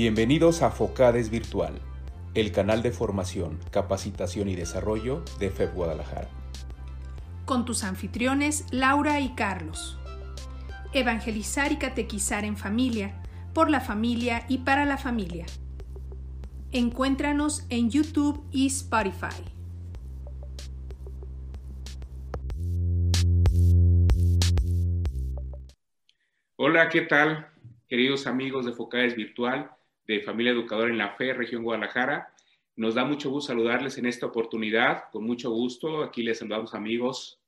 Bienvenidos a Focades Virtual, el canal de formación, capacitación y desarrollo de FEB Guadalajara. Con tus anfitriones Laura y Carlos. Evangelizar y catequizar en familia, por la familia y para la familia. Encuéntranos en YouTube y Spotify. Hola, ¿qué tal? Queridos amigos de Focades Virtual, de Familia Educadora en la Fe, Región Guadalajara. Nos da mucho gusto saludarles en esta oportunidad, con mucho gusto. Aquí les saludamos amigos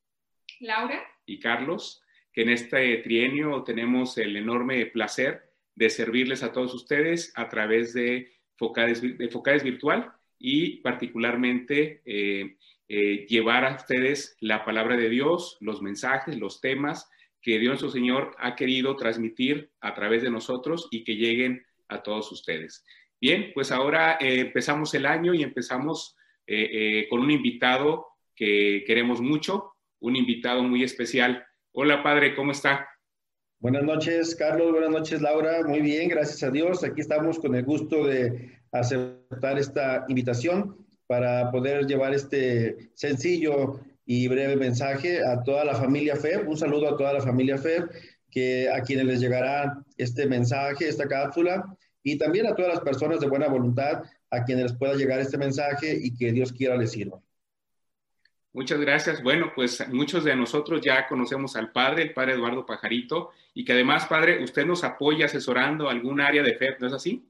Laura y Carlos, que en este trienio tenemos el enorme placer de servirles a todos ustedes a través de Focades, de Focades Virtual y particularmente eh, eh, llevar a ustedes la palabra de Dios, los mensajes, los temas que Dios nuestro Señor ha querido transmitir a través de nosotros y que lleguen a todos ustedes. Bien, pues ahora eh, empezamos el año y empezamos con un invitado que queremos mucho, un invitado muy especial. Hola, padre, ¿cómo está? Buenas noches, Carlos. Buenas noches, Laura. Muy bien, gracias a Dios. Aquí estamos con el gusto de aceptar esta invitación para poder llevar este sencillo y breve mensaje a toda la familia FEB. Un saludo a toda la familia FEB, que a quienes les llegará este mensaje, esta cápsula, y también a todas las personas de buena voluntad a quienes les pueda llegar este mensaje y que Dios quiera les sirva. Muchas gracias. Bueno, pues muchos de nosotros ya conocemos al padre, el padre Eduardo Pajarito, y que además, padre, usted nos apoya asesorando algún área de fe, ¿no es así?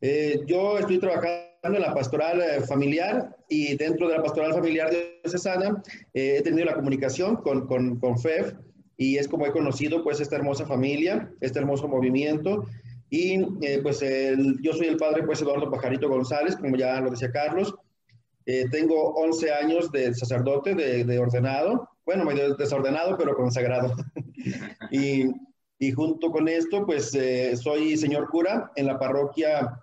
Eh, yo estoy trabajando en la pastoral eh, familiar y dentro de la pastoral familiar de Cesana eh, he tenido la comunicación con, con, con FEF y es como he conocido pues esta hermosa familia, este hermoso movimiento y pues yo soy el padre pues Eduardo Pajarito González, como ya lo decía Carlos, eh, tengo 11 años de sacerdote, de, ordenado, bueno, medio desordenado, pero consagrado. y, y, junto con esto, pues eh, soy señor cura en la parroquia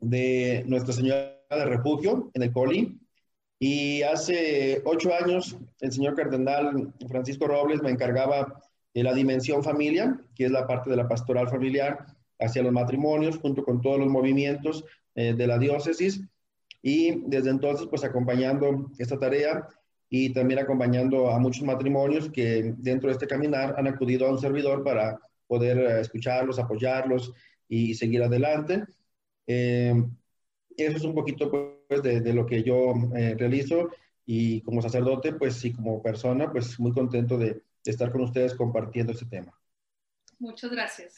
de Nuestra Señora de Refugio, en el Coli. Y hace ocho años, el señor cardenal Francisco Robles me encargaba de la dimensión familia, que es la parte de la pastoral familiar hacia los matrimonios, junto con todos los movimientos eh, de la diócesis y desde entonces pues acompañando esta tarea y también acompañando a muchos matrimonios que dentro de este caminar han acudido a un servidor para poder eh, escucharlos, apoyarlos y seguir adelante. Eh, eso es un poquito pues de, de lo que yo eh, realizo y como sacerdote pues y como persona pues muy contento de, de estar con ustedes compartiendo este tema. Muchas gracias.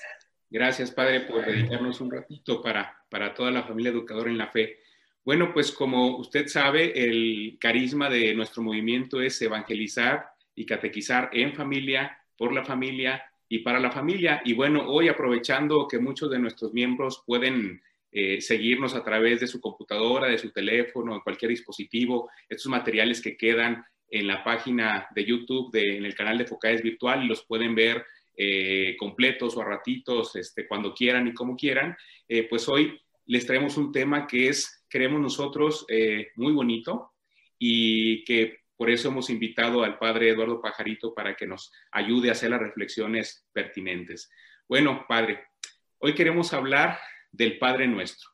Gracias, Padre, por dedicarnos un ratito para, para toda la familia educadora en la fe. Bueno, pues como usted sabe, el carisma de nuestro movimiento es evangelizar y catequizar en familia, por la familia y para la familia. Y bueno, hoy aprovechando que muchos de nuestros miembros pueden eh, seguirnos a través de su computadora, de su teléfono, de cualquier dispositivo, estos materiales que quedan en la página de YouTube, en el canal de Focades Virtual, los pueden ver eh, completos o a ratitos, este, cuando quieran y como quieran, eh, pues hoy les traemos un tema que es creemos nosotros eh, muy bonito y que por eso hemos invitado al padre Eduardo Pajarito para que nos ayude a hacer las reflexiones pertinentes. Bueno, padre, hoy queremos hablar del Padre Nuestro.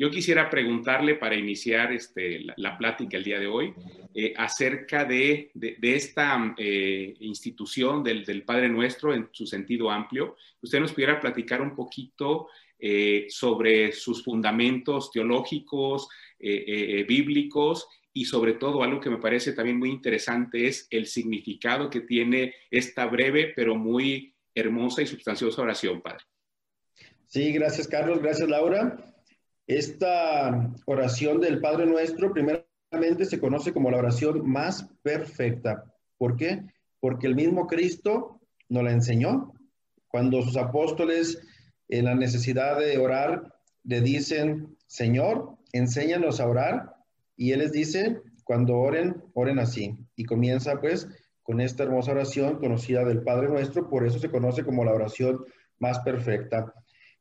Yo quisiera preguntarle para iniciar este, la, plática el día de hoy eh, acerca de, esta eh, institución del, Padre Nuestro en su sentido amplio. Usted nos pudiera platicar un poquito eh, sobre sus fundamentos teológicos, bíblicos y sobre todo algo que me parece también muy interesante es el significado que tiene esta breve pero muy hermosa y sustanciosa oración, Padre. Sí, gracias Carlos, gracias Laura. Esta oración del Padre Nuestro primeramente se conoce como la oración más perfecta. ¿Por qué? Porque el mismo Cristo nos la enseñó. Cuando sus apóstoles en la necesidad de orar, le dicen, Señor, enséñanos a orar. Y Él les dice, cuando oren, oren así. Y comienza pues con esta hermosa oración conocida del Padre Nuestro, por eso se conoce como la oración más perfecta.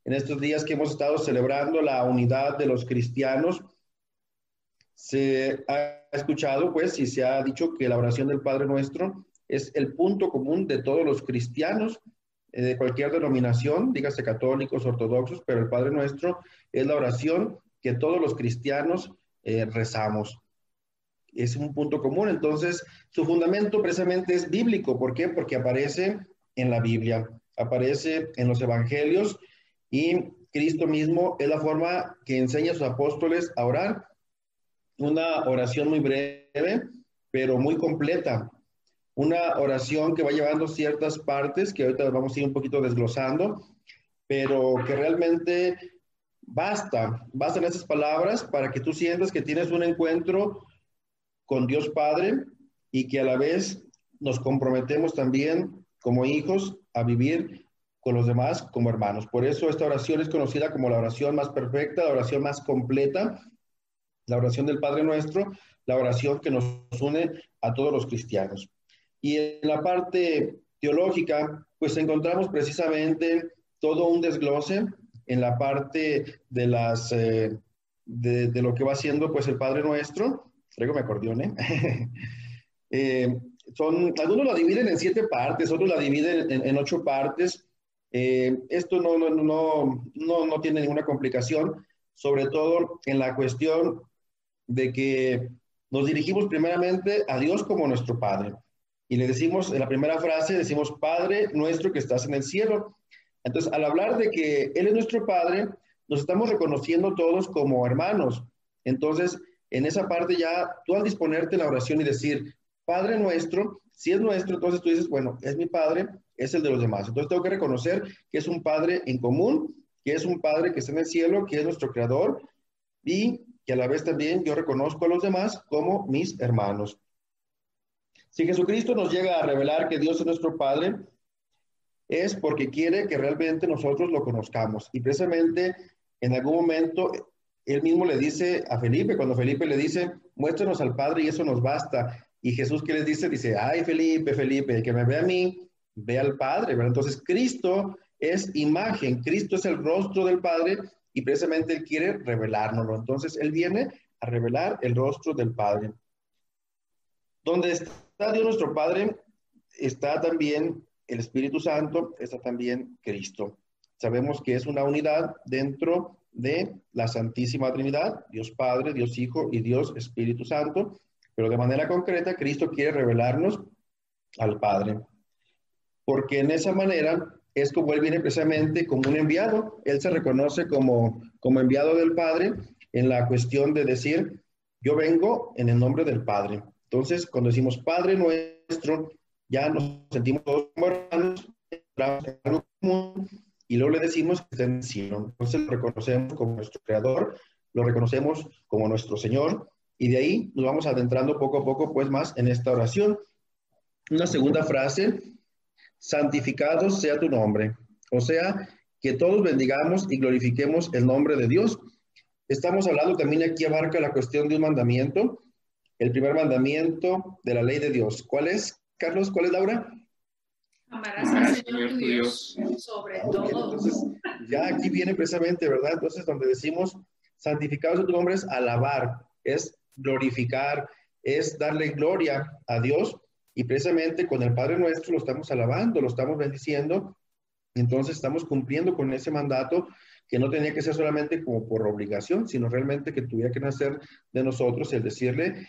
En estos días que hemos estado celebrando la unidad de los cristianos, se ha escuchado pues y se ha dicho que la oración del Padre Nuestro es el punto común de todos los cristianos eh, de cualquier denominación, dígase católicos, ortodoxos, pero el Padre Nuestro es la oración que todos los cristianos eh, rezamos. Es un punto común, entonces su fundamento precisamente es bíblico. ¿Por qué? Porque aparece en la Biblia, aparece en los evangelios y Cristo mismo es la forma que enseña a sus apóstoles a orar. Una oración muy breve, pero muy completa. Una oración que va llevando ciertas partes que ahorita vamos a ir un poquito desglosando, pero que realmente basta, bastan esas palabras para que tú sientas que tienes un encuentro con Dios Padre y que a la vez nos comprometemos también como hijos a vivir con los demás como hermanos. Por eso esta oración es conocida como la oración más perfecta, la oración más completa, la oración del Padre Nuestro, la oración que nos une a todos los cristianos. Y en la parte teológica, pues encontramos precisamente todo un desglose en la parte de las eh, de, lo que va haciendo pues el Padre Nuestro. Traigo mi acordeón, ¿eh? eh son, algunos la dividen en siete partes, otros la dividen en ocho partes. Eh, esto no, no, no, no, no tiene ninguna complicación, sobre todo en la cuestión de que nos dirigimos primeramente a Dios como nuestro Padre. Y le decimos, en la primera frase, decimos, Padre nuestro que estás en el cielo. Entonces, al hablar de que Él es nuestro Padre, nos estamos reconociendo todos como hermanos. Entonces, en esa parte ya, tú al disponerte en la oración y decir, Padre nuestro, si es nuestro, entonces tú dices, bueno, es mi Padre, es el de los demás. Entonces tengo que reconocer que es un Padre en común, que es un Padre que está en el cielo, que es nuestro Creador y que a la vez también yo reconozco a los demás como mis hermanos. Si Jesucristo nos llega a revelar que Dios es nuestro Padre, es porque quiere que realmente nosotros lo conozcamos. Y precisamente en algún momento él mismo le dice a Felipe, cuando Felipe le dice, muéstranos al Padre y eso nos basta. Y Jesús que les dice, dice, ay Felipe, Felipe, que me ve a mí, ve al Padre, ¿verdad? Entonces, Cristo es imagen, Cristo es el rostro del Padre y precisamente Él quiere revelárnoslo. Entonces, Él viene a revelar el rostro del Padre. Donde está Dios nuestro Padre, está también el Espíritu Santo, está también Cristo. Sabemos que es una unidad dentro de la Santísima Trinidad, Dios Padre, Dios Hijo y Dios Espíritu Santo, pero de manera concreta, Cristo quiere revelarnos al Padre porque en esa manera es como él viene precisamente como un enviado. Él se reconoce como, como enviado del Padre en la cuestión de decir, yo vengo en el nombre del Padre. Entonces, cuando decimos Padre nuestro, ya nos sentimos todos hermanos, y luego le decimos que está en el cielo. Entonces lo reconocemos como nuestro Creador, lo reconocemos como nuestro Señor, y de ahí nos vamos adentrando poco a poco, pues más en esta oración. Una segunda frase santificado sea tu nombre. O sea, que todos bendigamos y glorifiquemos el nombre de Dios. Estamos hablando también aquí abarca la cuestión de un mandamiento, el primer mandamiento de la ley de Dios. ¿Cuál es, Carlos? ¿Cuál es, Laura? Amarás al Señor tu Dios sobre todo. Entonces, ya aquí viene precisamente, ¿verdad? Entonces, donde decimos, santificado sea tu nombre es alabar, es glorificar, es darle gloria a Dios y precisamente con el Padre Nuestro lo estamos alabando, lo estamos bendiciendo. Entonces estamos cumpliendo con ese mandato que no tenía que ser solamente como por obligación, sino realmente que tuviera que nacer de nosotros el decirle,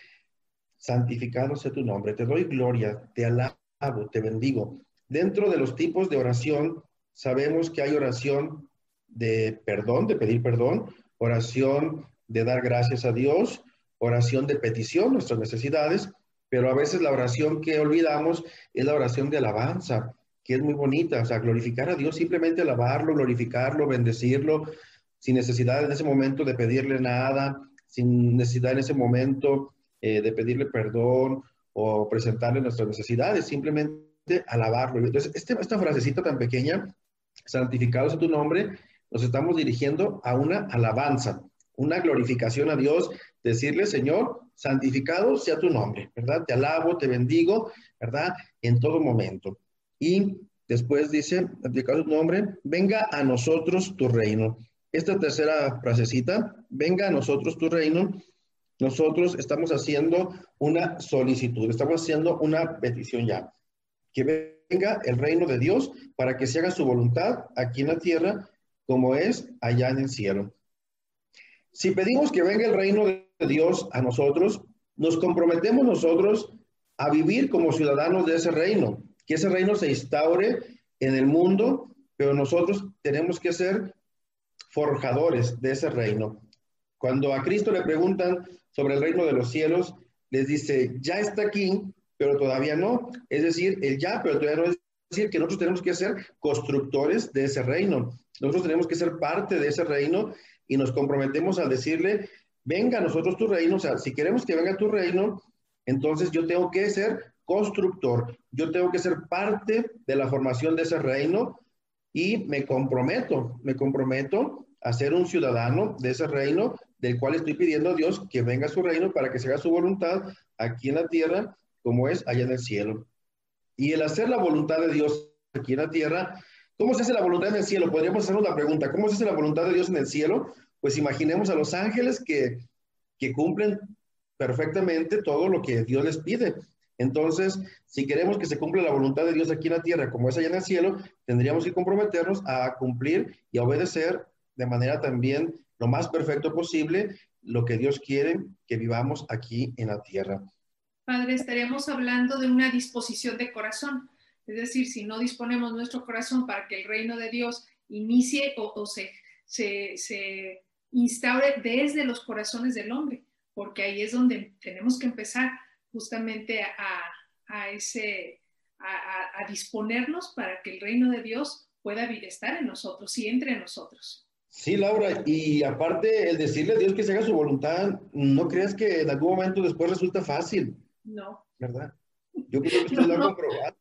santificado sea tu nombre, te doy gloria, te alabo, te bendigo. Dentro de los tipos de oración, sabemos que hay oración de perdón, de pedir perdón, oración de dar gracias a Dios, oración de petición, nuestras necesidades, pero a veces la oración que olvidamos es la oración de alabanza, que es muy bonita, o sea, glorificar a Dios, simplemente alabarlo, glorificarlo, bendecirlo, sin necesidad en ese momento de pedirle nada, sin necesidad en ese momento eh, de pedirle perdón o presentarle nuestras necesidades, simplemente alabarlo. Entonces, este, esta frasecita tan pequeña, santificado es tu nombre, nos estamos dirigiendo a una alabanza, una glorificación a Dios, decirle, Señor, santificado sea tu nombre, ¿verdad? Te alabo, te bendigo, ¿verdad? En todo momento. Y después dice, santificado tu nombre, venga a nosotros tu reino. Esta tercera frasecita, venga a nosotros tu reino, nosotros estamos haciendo una solicitud, estamos haciendo una petición ya. Que venga el reino de Dios para que se haga su voluntad aquí en la tierra como es allá en el cielo. Si pedimos que venga el reino de Dios a nosotros, nos comprometemos nosotros a vivir como ciudadanos de ese reino, que ese reino se instaure en el mundo, pero nosotros tenemos que ser forjadores de ese reino. Cuando a Cristo le preguntan sobre el reino de los cielos, les dice, ya está aquí, pero todavía no. Es decir, el ya, pero todavía no es decir que nosotros tenemos que ser constructores de ese reino. Nosotros tenemos que ser parte de ese reino y nos comprometemos a decirle, venga a nosotros tu reino, o sea, si queremos que venga tu reino, entonces yo tengo que ser constructor, yo tengo que ser parte de la formación de ese reino y me comprometo, me comprometo a ser un ciudadano de ese reino del cual estoy pidiendo a Dios que venga su reino para que se haga su voluntad aquí en la tierra como es allá en el cielo. Y el hacer la voluntad de Dios aquí en la tierra, ¿cómo se hace la voluntad en el cielo? Podríamos hacernos la pregunta, ¿cómo se hace la voluntad de Dios en el cielo? Pues imaginemos a los ángeles que, que cumplen perfectamente todo lo que Dios les pide. Entonces, si queremos que se cumpla la voluntad de Dios aquí en la tierra como es allá en el cielo, tendríamos que comprometernos a cumplir y a obedecer de manera también lo más perfecto posible lo que Dios quiere que vivamos aquí en la tierra. Padre, estaríamos hablando de una disposición de corazón. Es decir, si no disponemos nuestro corazón para que el reino de Dios inicie o, se, se instaure desde los corazones del hombre, porque ahí es donde tenemos que empezar justamente a, ese, a, disponernos para que el reino de Dios pueda estar en nosotros y entre nosotros. Sí, Laura, y aparte el decirle a Dios que se haga su voluntad, no creas que en algún momento después resulta fácil. No. ¿Verdad? Yo creo que lo comprobado.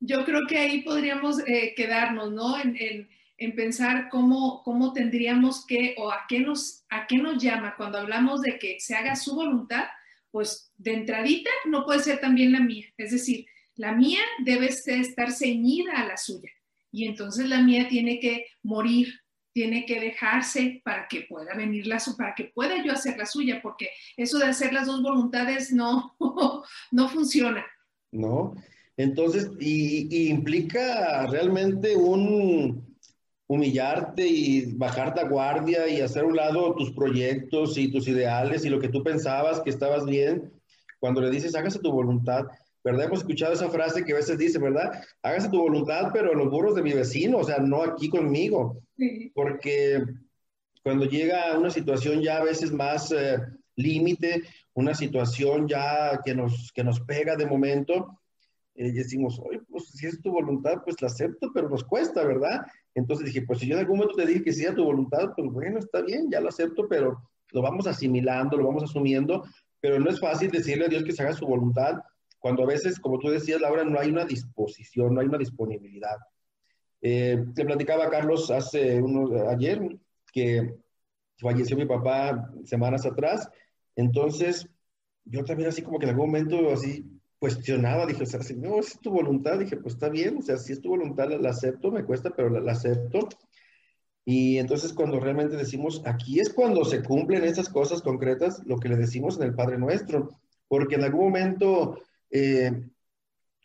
Yo creo que ahí podríamos eh, quedarnos, ¿no? En, en, en, pensar cómo, cómo tendríamos que, o a qué, nos, a qué nos llama cuando hablamos de que se haga su voluntad, pues de entradita no puede ser también la mía. Es decir, la mía debe estar ceñida a la suya. Y entonces la mía tiene que morir, tiene que dejarse para que pueda venir la suya, para que pueda yo hacer la suya, porque eso de hacer las dos voluntades no, no funciona. No, entonces, y implica realmente un, humillarte y bajar la guardia y hacer a un lado tus proyectos y tus ideales y lo que tú pensabas que estabas bien, cuando le dices, hágase tu voluntad, ¿verdad? Hemos escuchado esa frase que a veces dice, ¿verdad? Hágase tu voluntad, pero en los burros de mi vecino, o sea, no aquí conmigo, porque cuando llega una situación ya a veces más eh, límite, una situación ya que nos, que nos pega de momento, eh, decimos, oye, pues si es tu voluntad, pues la acepto, pero nos cuesta, ¿verdad? Entonces dije, pues si yo en algún momento te dije que sea tu voluntad, pues bueno, está bien, ya lo acepto, pero lo vamos asimilando, lo vamos asumiendo, pero no es fácil decirle a Dios que se haga su voluntad cuando a veces, como tú decías, Laura, no hay una disposición, no hay una disponibilidad. Eh, te platicaba Carlos hace unos, ayer que falleció mi papá semanas atrás, entonces yo también así como que en algún momento así cuestionaba, dije, o sea, si no es tu voluntad, dije, pues está bien, o sea, si es tu voluntad, la, acepto, me cuesta, pero la, acepto. Y entonces cuando realmente decimos, aquí es cuando se cumplen esas cosas concretas, lo que le decimos en el Padre Nuestro, porque en algún momento, eh,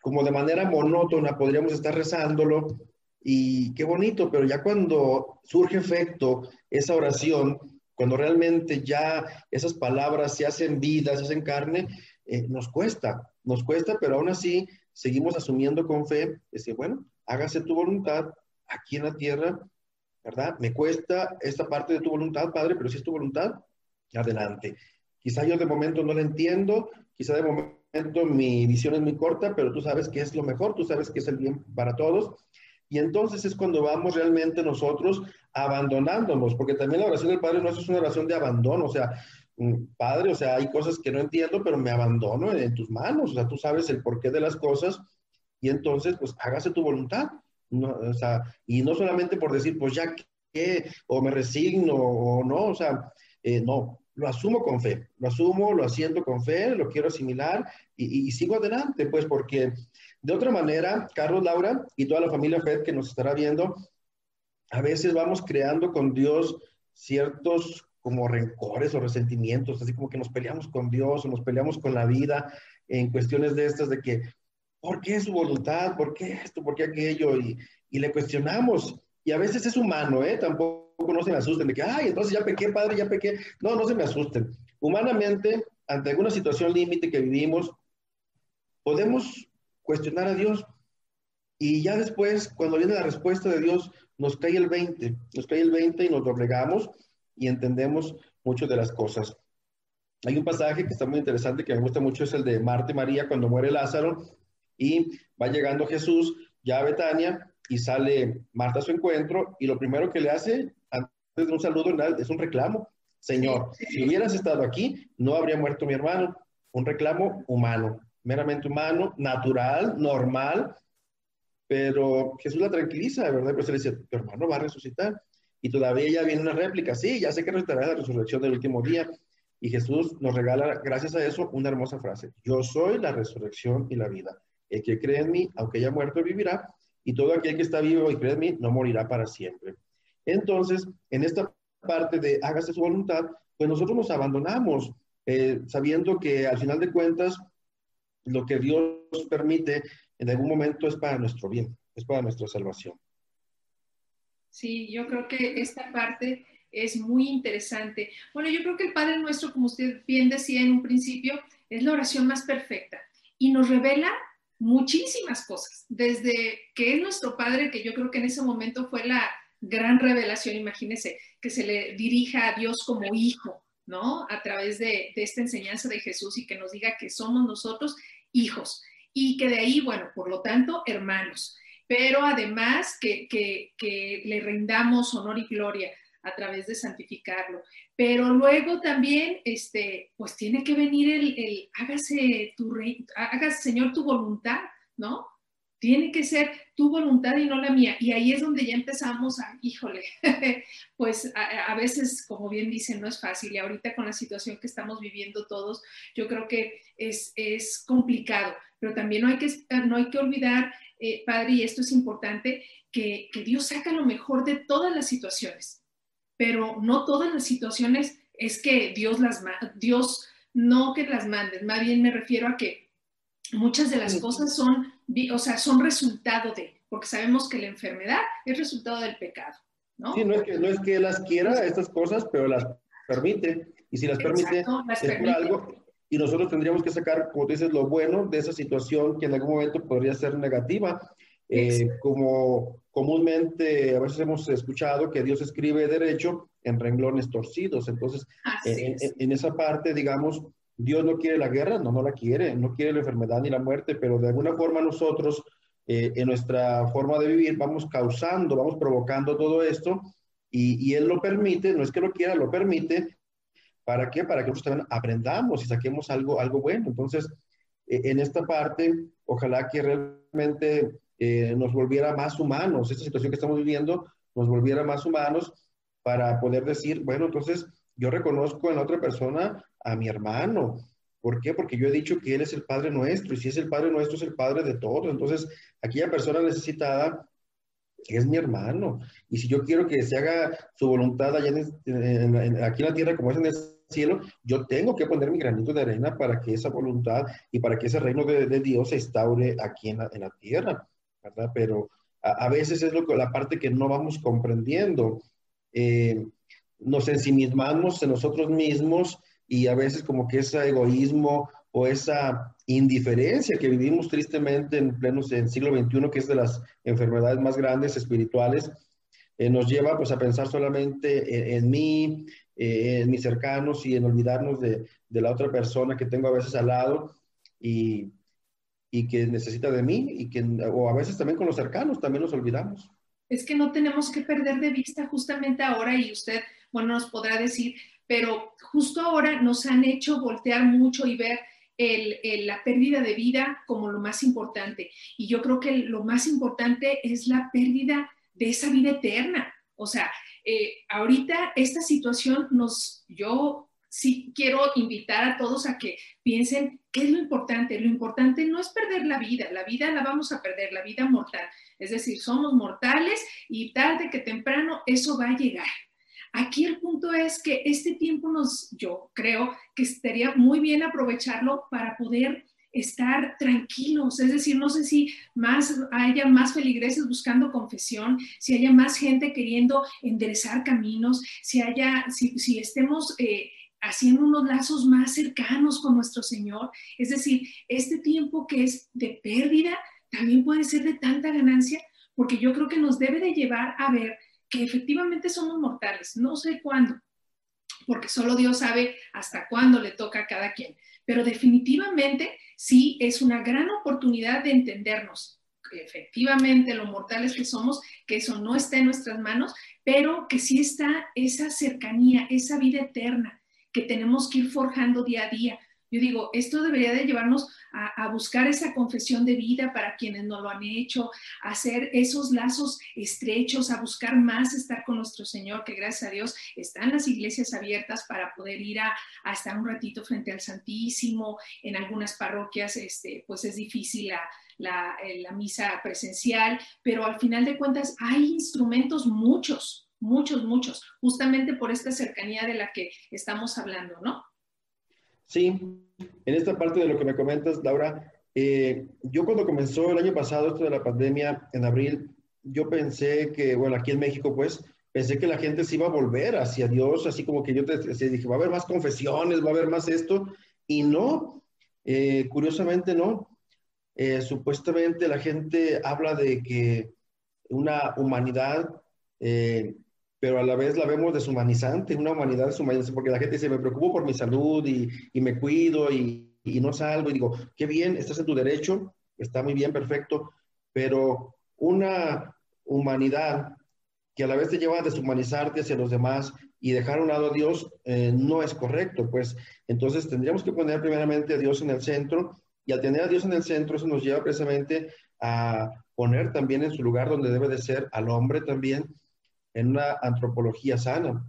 como de manera monótona, podríamos estar rezándolo y qué bonito, pero ya cuando surge efecto esa oración, cuando realmente ya esas palabras se hacen vida, se hacen carne, eh, nos cuesta, nos cuesta, pero aún así seguimos asumiendo con fe, decir, bueno, hágase tu voluntad aquí en la tierra, ¿verdad? Me cuesta esta parte de tu voluntad, Padre, pero si es tu voluntad, adelante. Quizá yo de momento no la entiendo, quizá de momento mi visión es muy corta, pero tú sabes que es lo mejor, tú sabes que es el bien para todos. Y entonces es cuando vamos realmente nosotros abandonándonos, porque también la oración del Padre Nuestro es una oración de abandono, o sea, padre, o sea, hay cosas que no entiendo, pero me abandono en, tus manos, o sea, tú sabes el porqué de las cosas y entonces, pues, hágase tu voluntad, o sea, y no solamente por decir, pues ya que, o me resigno, o no, o sea, eh, no, lo asumo con fe, lo asumo, lo asiento con fe, lo quiero asimilar y, y, sigo adelante, pues, porque de otra manera, Carlos, Laura y toda la familia Fed que nos estará viendo, a veces vamos creando con Dios ciertos como rencores o resentimientos, así como que nos peleamos con Dios o nos peleamos con la vida en cuestiones de estas de que ¿por qué su voluntad? ¿Por qué esto? ¿Por qué aquello? Y, y le cuestionamos. Y a veces es humano, ¿eh? Tampoco no se me asusten de que, ay, entonces ya pequé, padre, ya pequé. No, no se me asusten. Humanamente, ante alguna situación límite que vivimos, podemos cuestionar a Dios. Y ya después, cuando viene la respuesta de Dios, nos cae el 20, nos cae el 20 y nos doblegamos y entendemos mucho de las cosas. Hay un pasaje que está muy interesante, que me gusta mucho, es el de Marta y María cuando muere Lázaro y va llegando Jesús ya a Betania y sale Marta a su encuentro y lo primero que le hace antes de un saludo es un reclamo. Señor, si hubieras estado aquí, no habría muerto mi hermano. Un reclamo humano, meramente humano, natural, normal, pero Jesús la tranquiliza, ¿verdad? Pues él dice, tu hermano va a resucitar. Y todavía ya viene una réplica, sí, ya sé que resucitará la resurrección del último día. Y Jesús nos regala, gracias a eso, una hermosa frase. Yo soy la resurrección y la vida. El que cree en mí, aunque haya muerto, vivirá. Y todo aquel que está vivo y cree en mí, no morirá para siempre. Entonces, en esta parte de hágase su voluntad, pues nosotros nos abandonamos, eh, sabiendo que al final de cuentas, lo que Dios permite en algún momento es para nuestro bien, es para nuestra salvación. Sí, yo creo que esta parte es muy interesante. Bueno, yo creo que el Padre Nuestro, como usted bien decía en un principio, es la oración más perfecta y nos revela muchísimas cosas, desde que es nuestro Padre, que yo creo que en ese momento fue la gran revelación, imagínese, que se le dirija a Dios como hijo, ¿no? A través de, esta enseñanza de Jesús y que nos diga que somos nosotros hijos y que de ahí, bueno, por lo tanto, hermanos, pero además que, que le rindamos honor y gloria a través de santificarlo. Pero luego también, este, pues tiene que venir el, el hágase tu rey, hágase Señor tu voluntad, ¿no? Tiene que ser tu voluntad y no la mía. Y ahí es donde ya empezamos a, híjole, pues a, veces, como bien dicen, no es fácil. Y ahorita con la situación que estamos viviendo todos, yo creo que es, es complicado. Pero también no hay que, no hay que olvidar, eh, Padre, y esto es importante, que, que Dios saca lo mejor de todas las situaciones pero no todas las situaciones es que Dios las Dios no que las mande, más bien me refiero a que muchas de las cosas son, o sea, son resultado de, porque sabemos que la enfermedad es resultado del pecado, ¿no? Sí, no es que, no es que las quiera estas cosas, pero las permite, y si las permite, es por algo, y nosotros tendríamos que sacar, como dices, lo bueno de esa situación que en algún momento podría ser negativa, eh, como comúnmente a veces hemos escuchado que Dios escribe derecho en renglones torcidos. Entonces, en, esa parte, digamos, Dios no quiere la guerra, no, no la quiere, no quiere la enfermedad ni la muerte, pero de alguna forma nosotros, eh, en nuestra forma de vivir, vamos causando, vamos provocando todo esto y, Él lo permite, no es que lo quiera, lo permite. ¿Para qué? Para que nosotros también aprendamos y saquemos algo, algo bueno. Entonces, e, en esta parte, ojalá que realmente eh, nos volviera más humanos, esta situación que estamos viviendo nos volviera más humanos para poder decir, bueno, entonces yo reconozco en la otra persona a mi hermano. ¿Por qué? Porque yo he dicho que Él es el Padre nuestro y si es el Padre nuestro es el Padre de todos. Entonces, aquella persona necesitada es mi hermano. Y si yo quiero que se haga su voluntad allá en, aquí en la tierra como es en el cielo, yo tengo que poner mi granito de arena para que esa voluntad y para que ese reino de, Dios se instaure aquí en la tierra. ¿verdad? Pero a, veces es lo que, la parte que no vamos comprendiendo. Eh, nos ensimismamos en nosotros mismos y a veces como que ese egoísmo o esa indiferencia que vivimos tristemente en pleno en siglo XXI, que es de las enfermedades más grandes espirituales, eh, nos lleva pues a pensar solamente en, mí, eh, en mis cercanos y en olvidarnos de, de, la otra persona que tengo a veces al lado y y que necesita de mí y que, o a veces también con los cercanos, también nos olvidamos. Es que no tenemos que perder de vista justamente ahora y usted, bueno, nos podrá decir, pero justo ahora nos han hecho voltear mucho y ver el, la pérdida de vida como lo más importante. Y yo creo que lo más importante es la pérdida de esa vida eterna. O sea, eh, ahorita esta situación nos, yo sí quiero invitar a todos a que piensen qué es lo importante. Lo importante no es perder la vida, la vida la vamos a perder, la vida mortal. Es decir, somos mortales y tarde que temprano eso va a llegar. Aquí el punto es que este tiempo nos, yo creo que estaría muy bien aprovecharlo para poder estar tranquilos, es decir, no sé si más haya más feligreses buscando confesión, si haya más gente queriendo enderezar caminos, si haya, si, estemos eh, haciendo unos lazos más cercanos con nuestro Señor. Es decir, este tiempo que es de pérdida también puede ser de tanta ganancia, porque yo creo que nos debe de llevar a ver que efectivamente somos mortales, no sé cuándo, porque solo Dios sabe hasta cuándo le toca a cada quien, pero definitivamente sí es una gran oportunidad de entendernos efectivamente lo mortales que somos, que eso no está en nuestras manos, pero que sí está esa cercanía, esa vida eterna que tenemos que ir forjando día a día. Yo digo, esto debería de llevarnos a, buscar esa confesión de vida para quienes no lo han hecho, a hacer esos lazos estrechos, a buscar más estar con nuestro Señor, que gracias a Dios están las iglesias abiertas para poder ir a, estar un ratito frente al Santísimo. En algunas parroquias, este, pues es difícil la, eh, la misa presencial, pero al final de cuentas hay instrumentos muchos, muchos, muchos, justamente por esta cercanía de la que estamos hablando, ¿no? Sí, en esta parte de lo que me comentas, Laura, eh, yo cuando comenzó el año pasado esto de la pandemia, en abril, yo pensé que, bueno, aquí en México, pues, pensé que la gente se iba a volver hacia Dios, así como que yo te, dije, va a haber más confesiones, va a haber más esto, y no, eh, curiosamente no. Eh, supuestamente la gente habla de que una humanidad pero a la vez la vemos deshumanizante, una humanidad deshumanizante, porque la gente dice, me preocupo por mi salud y, y me cuido y, y, no salgo, y digo, qué bien, estás en tu derecho, está muy bien, perfecto, pero una humanidad que a la vez te lleva a deshumanizarte hacia los demás y dejar a un lado a Dios eh, no es correcto, pues. Entonces tendríamos que poner primeramente a Dios en el centro y al tener a Dios en el centro eso nos lleva precisamente a poner también en su lugar donde debe de ser al hombre también en una antropología sana.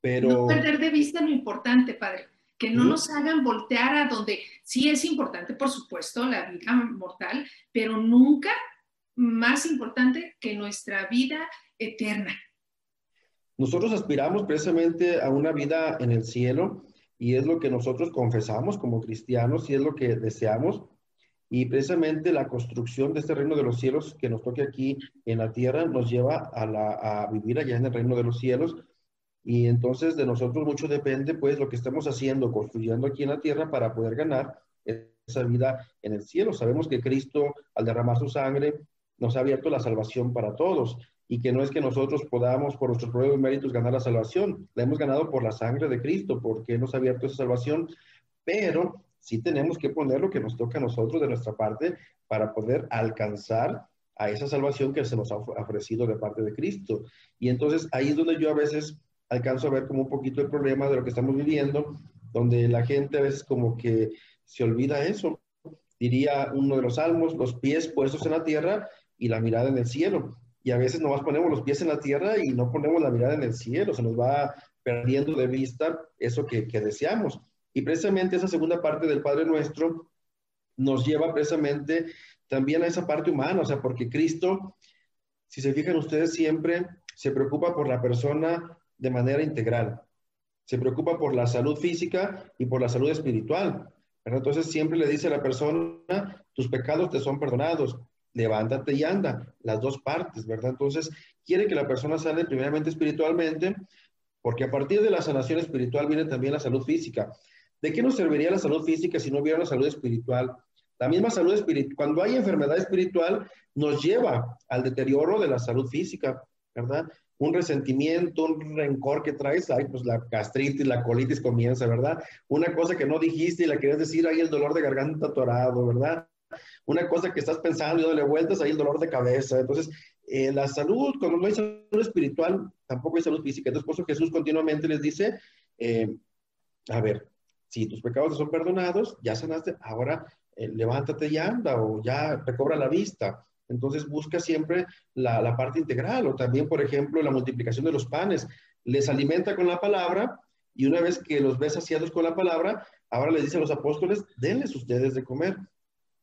Pero... No perder de vista lo importante, padre, que no nos hagan voltear a donde sí es importante, por supuesto, la vida mortal, pero nunca más importante que nuestra vida eterna. Nosotros aspiramos precisamente a una vida en el cielo y es lo que nosotros confesamos como cristianos y es lo que deseamos. Y precisamente la construcción de este reino de los cielos que nos toque aquí en la tierra nos lleva a, la, a vivir allá en el reino de los cielos. Y entonces de nosotros mucho depende pues lo que estamos haciendo, construyendo aquí en la tierra para poder ganar esa vida en el cielo. Sabemos que Cristo al derramar su sangre nos ha abierto la salvación para todos y que no es que nosotros podamos por nuestros propios méritos ganar la salvación, la hemos ganado por la sangre de Cristo, porque nos ha abierto esa salvación, pero sí tenemos que poner lo que nos toca a nosotros de nuestra parte para poder alcanzar a esa salvación que se nos ha ofrecido de parte de Cristo. Y entonces ahí es donde yo a veces alcanzo a ver como un poquito el problema de lo que estamos viviendo, donde la gente a veces como que se olvida eso. Diría uno de los salmos, los pies puestos en la tierra y la mirada en el cielo. Y a veces nomás ponemos los pies en la tierra y no ponemos la mirada en el cielo, se nos va perdiendo de vista eso que, que deseamos. Y precisamente esa segunda parte del Padre Nuestro nos lleva precisamente también a esa parte humana, o sea, porque Cristo, si se fijan ustedes, siempre se preocupa por la persona de manera integral. Se preocupa por la salud física y por la salud espiritual. Entonces siempre le dice a la persona, tus pecados te son perdonados, levántate y anda, las dos partes, ¿verdad? Entonces quiere que la persona sane primeramente espiritualmente, porque a partir de la sanación espiritual viene también la salud física. ¿De qué nos serviría la salud física si no hubiera la salud espiritual? La misma salud espiritual, cuando hay enfermedad espiritual, nos lleva al deterioro de la salud física, ¿verdad? Un resentimiento, un rencor que traes, ahí pues la gastritis, la colitis comienza, ¿verdad? Una cosa que no dijiste y la querías decir, ahí el dolor de garganta atorado, ¿verdad? Una cosa que estás pensando y dándole vueltas, ahí el dolor de cabeza. Entonces, eh, la salud, cuando no hay salud espiritual, tampoco hay salud física. Entonces, por eso Jesús continuamente les dice, eh, a ver, si tus pecados son perdonados, ya sanaste, ahora eh, levántate y anda o ya recobra la vista. Entonces busca siempre la, la, parte integral o también, por ejemplo, la multiplicación de los panes. Les alimenta con la palabra y una vez que los ves saciados con la palabra, ahora les dice a los apóstoles, denles ustedes de comer.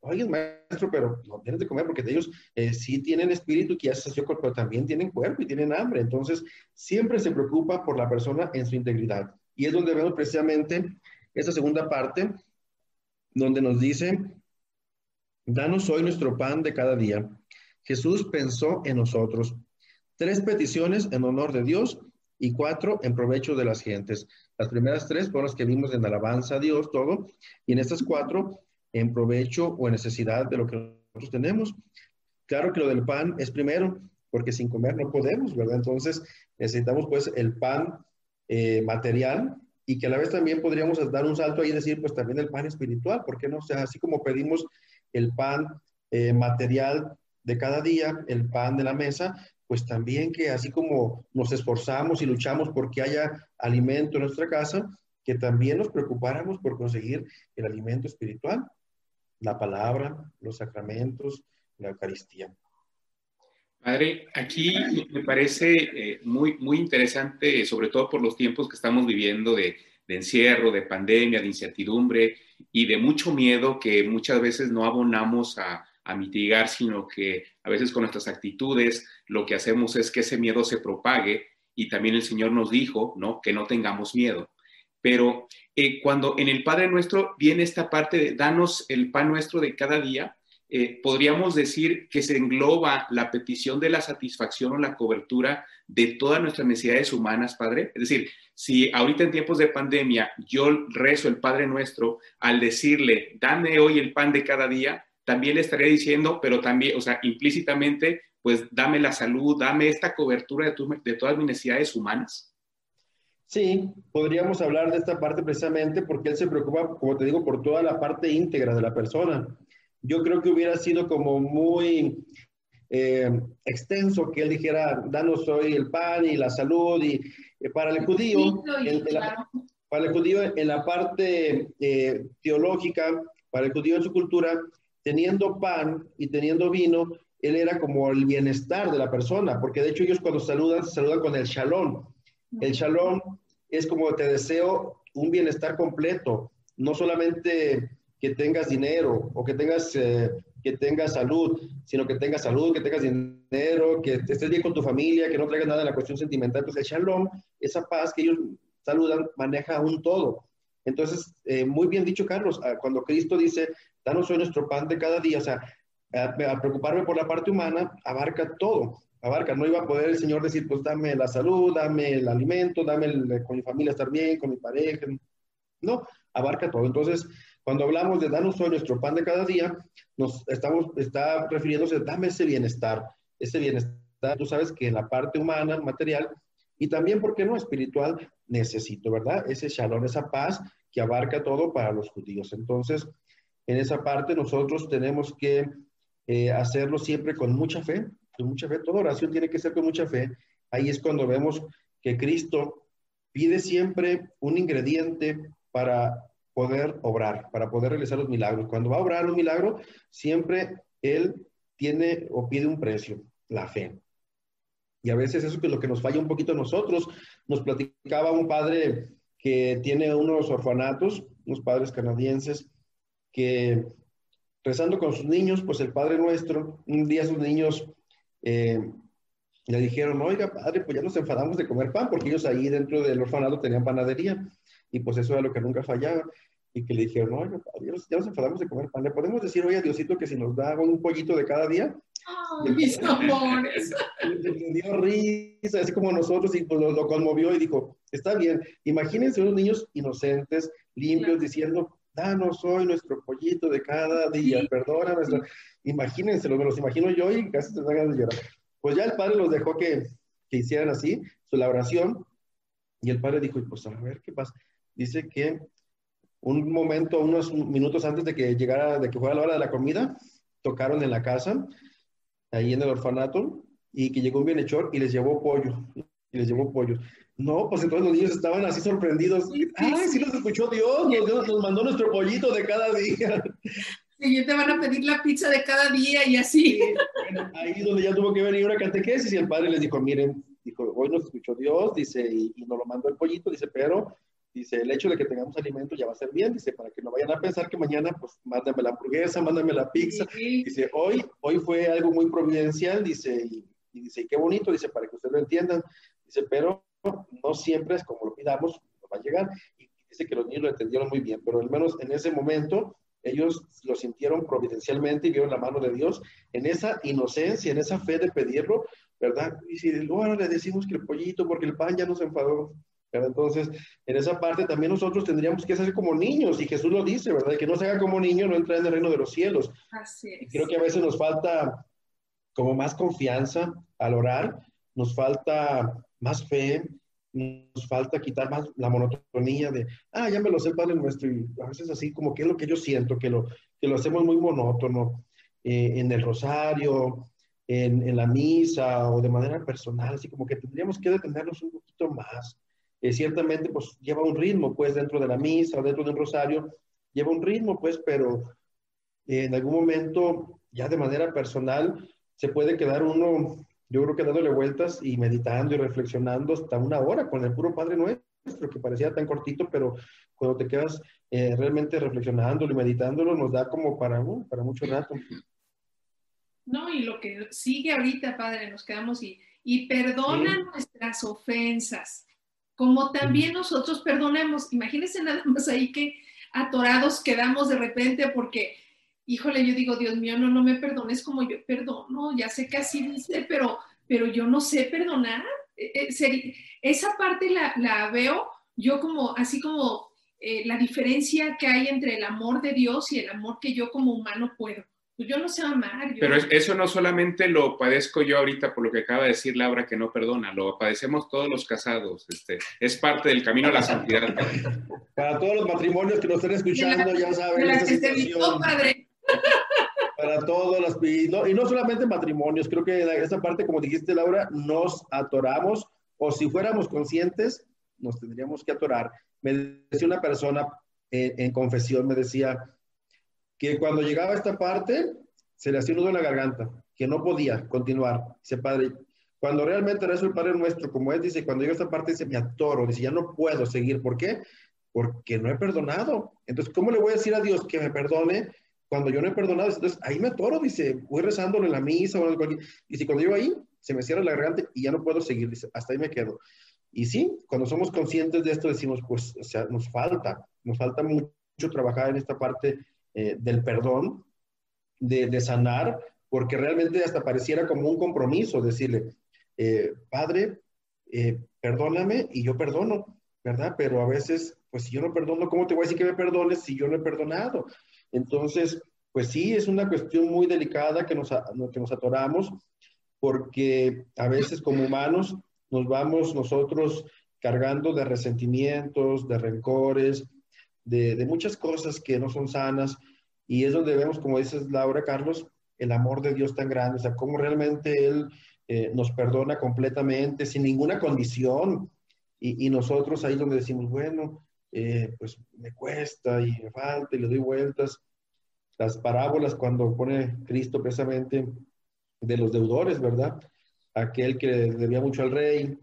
Oye, maestro, pero no tienen de comer porque ellos eh, sí tienen espíritu que ya se sació, pero también tienen cuerpo y tienen hambre. Entonces, siempre se preocupa por la persona en su integridad. Y es donde vemos precisamente esta segunda parte donde nos dice, danos hoy nuestro pan de cada día. Jesús pensó en nosotros. Tres peticiones en honor de Dios y cuatro en provecho de las gentes. Las primeras tres fueron las que vimos en alabanza a Dios, todo, y en estas cuatro en provecho o en necesidad de lo que nosotros tenemos. Claro que lo del pan es primero, porque sin comer no podemos, ¿verdad? Entonces necesitamos pues el pan eh, material y que a la vez también podríamos dar un salto ahí y decir pues también el pan espiritual, ¿por qué no? O sea, así como pedimos el pan eh, material de cada día, el pan de la mesa, pues también que así como nos esforzamos y luchamos porque haya alimento en nuestra casa, que también nos preocupáramos por conseguir el alimento espiritual, la palabra, los sacramentos, la Eucaristía. Padre, aquí me parece eh, muy, muy interesante, sobre todo por los tiempos que estamos viviendo de, encierro, de pandemia, de incertidumbre y de mucho miedo que muchas veces no abonamos a, a mitigar, sino que a veces con nuestras actitudes lo que hacemos es que ese miedo se propague y también el Señor nos dijo, ¿no? Que no tengamos miedo. Pero eh, cuando en el Padre Nuestro viene esta parte de danos el pan nuestro de cada día, eh, podríamos decir que se engloba la petición de la satisfacción o la cobertura de todas nuestras necesidades humanas, Padre. Es decir, si ahorita en tiempos de pandemia yo rezo el Padre Nuestro al decirle, dame hoy el pan de cada día, también le estaría diciendo, pero también, o sea, implícitamente, pues dame la salud, dame esta cobertura de, de todas mis necesidades humanas. Sí, podríamos hablar de esta parte precisamente porque él se preocupa, como te digo, por toda la parte íntegra de la persona. Yo creo que hubiera sido como muy eh, extenso que él dijera, danos hoy el pan y la salud y eh, para el judío, en, la, para el judío en la parte eh, teológica, para el judío en su cultura, teniendo pan y teniendo vino, él era como el bienestar de la persona, porque de hecho ellos cuando saludan, se saludan con el shalom. El shalom es como te deseo un bienestar completo, no solamente que tengas dinero o que tengas, eh, que tengas salud, sino que tengas salud, que tengas dinero, que estés bien con tu familia, que no traigas nada en la cuestión sentimental. Pues el shalom, esa paz que ellos saludan, maneja un todo. Entonces, eh, muy bien dicho, Carlos, ah, cuando Cristo dice, danos hoy nuestro pan de cada día, o sea, a, preocuparme por la parte humana, abarca todo, abarca, no iba a poder el Señor decir, pues dame la salud, dame el alimento, dame el, con mi familia estar bien, con mi pareja, no, abarca todo. Entonces, cuando hablamos de danos hoy nuestro pan de cada día, nos estamos, está refiriéndose, dame ese bienestar, ese bienestar, tú sabes que en la parte humana, material, y también, ¿por qué no? Espiritual, necesito, ¿verdad? Ese shalom, esa paz que abarca todo para los judíos. Entonces, en esa parte nosotros tenemos que eh, hacerlo siempre con mucha fe, con mucha fe. Toda oración tiene que ser con mucha fe. Ahí es cuando vemos que Cristo pide siempre un ingrediente para poder obrar, para poder realizar los milagros. Cuando va a obrar un milagro, siempre Él tiene o pide un precio, la fe. Y a veces eso es lo que nos falla un poquito a nosotros. Nos platicaba un padre que tiene unos orfanatos, unos padres canadienses, que rezando con sus niños, pues el Padre Nuestro, un día sus niños eh, le dijeron, oiga, padre, pues ya nos enfadamos de comer pan, porque ellos ahí dentro del orfanato tenían panadería, y pues eso era lo que nunca fallaba, y que le dijeron, oiga, padre, ya nos enfadamos de comer pan, ¿le podemos decir, oye, Diosito, que si nos da un pollito de cada día? ¡Ay, mis amores! Le, dio risa, así como nosotros, y pues lo, conmovió y dijo, está bien, imagínense unos niños inocentes, limpios, diciendo, danos hoy nuestro pollito de cada día, perdóname. Imagínense, me los imagino yo y casi se dan de llorar. Pues ya el padre los dejó que, que hicieran así, su oración, y el padre dijo, pues a ver qué pasa. Dice que un momento, unos minutos antes de que llegara, de que fuera la hora de la comida, tocaron en la casa, ahí en el orfanato, y que llegó un bienhechor y les llevó pollo, y les llevó pollo. No, pues entonces los niños estaban así sorprendidos. ¡Ay, sí nos escuchó Dios! Nos, nos mandó nuestro pollito de cada día. Sí, te van a pedir la pizza de cada día y así. ahí es donde ya tuvo que venir una catequesis y el padre les dijo, miren, dijo, hoy nos escuchó Dios, dice, y, nos lo mandó el pollito, dice, pero, dice, el hecho de que tengamos alimento ya va a ser bien, dice, para que no vayan a pensar que mañana, pues, mándame la hamburguesa, mándame la pizza. Dice, hoy, hoy fue algo muy providencial, dice, y, y dice, y qué bonito, dice, para que ustedes lo entiendan. Dice, pero no siempre es como lo pidamos, no va a llegar. Y dice que los niños lo entendieron muy bien, pero al menos en ese momento ellos lo sintieron providencialmente y vieron la mano de Dios en esa inocencia, en esa fe de pedirlo, ¿verdad? Y si luego le decimos que el pollito, porque el pan ya nos enfadó, ¿verdad? Entonces, en esa parte también nosotros tendríamos que ser como niños, y Jesús lo dice, ¿verdad? Que no se haga como niño, no entra en el reino de los cielos. Así es. Creo que a veces nos falta como más confianza al orar, nos falta más fe, nos falta quitar más la monotonía de, ah, ya me lo sé, Padre Nuestro, y a veces así como que es lo que yo siento, que lo, que lo hacemos muy monótono eh, en el rosario, en, en, la misa o de manera personal, así como que tendríamos que detenernos un poquito más. Eh, ciertamente, pues lleva un ritmo, pues dentro de la misa dentro de un rosario, lleva un ritmo, pues, pero eh, en algún momento, ya de manera personal, se puede quedar uno yo creo que dándole vueltas y meditando y reflexionando hasta una hora con el puro Padre Nuestro, que parecía tan cortito, pero cuando te quedas eh, realmente reflexionándolo y meditándolo, nos da como para, uh, para mucho rato. No, y lo que sigue ahorita, Padre, nos quedamos y, y perdona sí. nuestras ofensas, como también nosotros perdonamos. Imagínense nada más ahí que atorados quedamos de repente porque híjole, yo digo, Dios mío, no, no me perdones como yo perdono, ya sé que así dice, pero, pero yo no sé perdonar. Eh, eh, esa parte la, la, veo yo como, así como eh, la diferencia que hay entre el amor de Dios y el amor que yo como humano puedo. Pues yo no sé amar. Yo pero eso no solamente lo padezco yo ahorita por lo que acaba de decir Laura que no perdona, lo padecemos todos los casados. Este, es parte del camino a la santidad. Para todos los matrimonios que nos estén escuchando, la, ya saben esta situación. Padre para todos los y no, y no solamente matrimonios, creo que en esa parte, como dijiste Laura, nos atoramos o si fuéramos conscientes, nos tendríamos que atorar. Me decía una persona en, en confesión, me decía que cuando llegaba a esta parte se le hacía un nudo en la garganta, que no podía continuar. Dice, padre, cuando realmente era eso el Padre Nuestro, como él dice, cuando llega a esta parte dice, me atoro, dice, ya no puedo seguir. ¿Por qué? Porque no he perdonado. Entonces, ¿cómo le voy a decir a Dios que me perdone cuando yo no he perdonado, entonces ahí me atoro, dice, voy rezándolo en la misa o cualquier, y si cuando llego ahí, se me cierra la garganta y ya no puedo seguir, dice, hasta ahí me quedo. Y sí, cuando somos conscientes de esto, decimos, pues, o sea, nos falta, nos falta mucho trabajar en esta parte eh, del perdón, de, sanar, porque realmente hasta pareciera como un compromiso decirle, eh, Padre, eh, perdóname y yo perdono, ¿verdad? Pero a veces, pues si yo no perdono, ¿cómo te voy a decir que me perdones si yo no he perdonado? Entonces, pues sí, es una cuestión muy delicada que nos, que nos atoramos, porque a veces como humanos nos vamos nosotros cargando de resentimientos, de rencores, de, de, muchas cosas que no son sanas, y es donde vemos, como dices Laura Carlos, el amor de Dios tan grande, o sea, cómo realmente Él eh, nos perdona completamente, sin ninguna condición, y, y nosotros ahí donde decimos, bueno, eh, pues me cuesta y me falta y le doy vueltas. Las parábolas cuando pone Cristo precisamente de los deudores, ¿verdad? Aquel que debía mucho al rey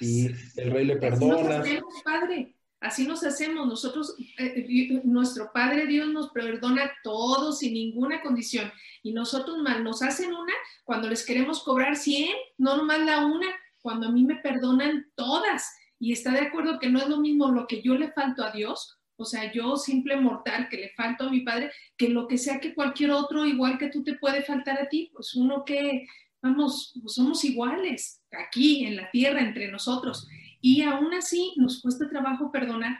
y el rey le perdona. Así nos hacemos, Padre. Así nos hacemos. Nosotros, eh, eh, nuestro Padre Dios nos perdona todo sin ninguna condición. Y nosotros mal nos hacen una cuando les queremos cobrar 100, no nomás la una, cuando a mí me perdonan todas y está de acuerdo que no es lo mismo lo que yo le falto a Dios, o sea, yo simple mortal que le falto a mi padre, que lo que sea que cualquier otro igual que tú te puede faltar a ti, pues uno que, vamos, pues somos iguales aquí en la tierra entre nosotros. Y aún así nos cuesta trabajo perdonar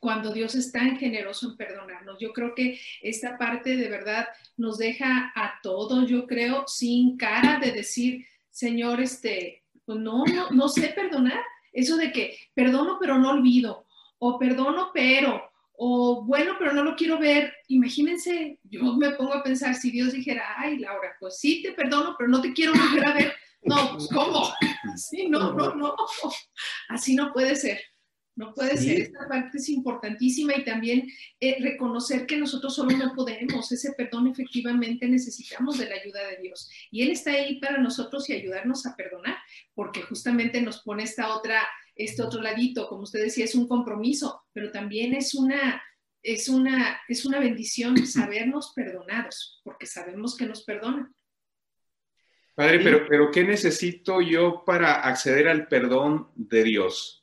cuando Dios es tan generoso en perdonarnos. Yo creo que esta parte de verdad nos deja a todos, yo creo, sin cara de decir, Señor, este, pues no, no, no sé perdonar. Eso de que perdono pero no olvido, o perdono pero, o bueno pero no lo quiero ver. Imagínense, yo me pongo a pensar si Dios dijera, ay Laura, pues sí te perdono pero no te quiero volver a ver. No, pues ¿cómo? Sí, no, no, no. Así no puede ser. No puede sí. ser, esta parte es importantísima y también eh, reconocer que nosotros solo no podemos, ese perdón efectivamente necesitamos de la ayuda de Dios. Y Él está ahí para nosotros y ayudarnos a perdonar, porque justamente nos pone esta otra, este otro ladito, como usted decía, es un compromiso, pero también es una, es una, es una bendición sabernos perdonados, porque sabemos que nos perdonan. Padre, pero, pero ¿qué necesito yo para acceder al perdón de Dios?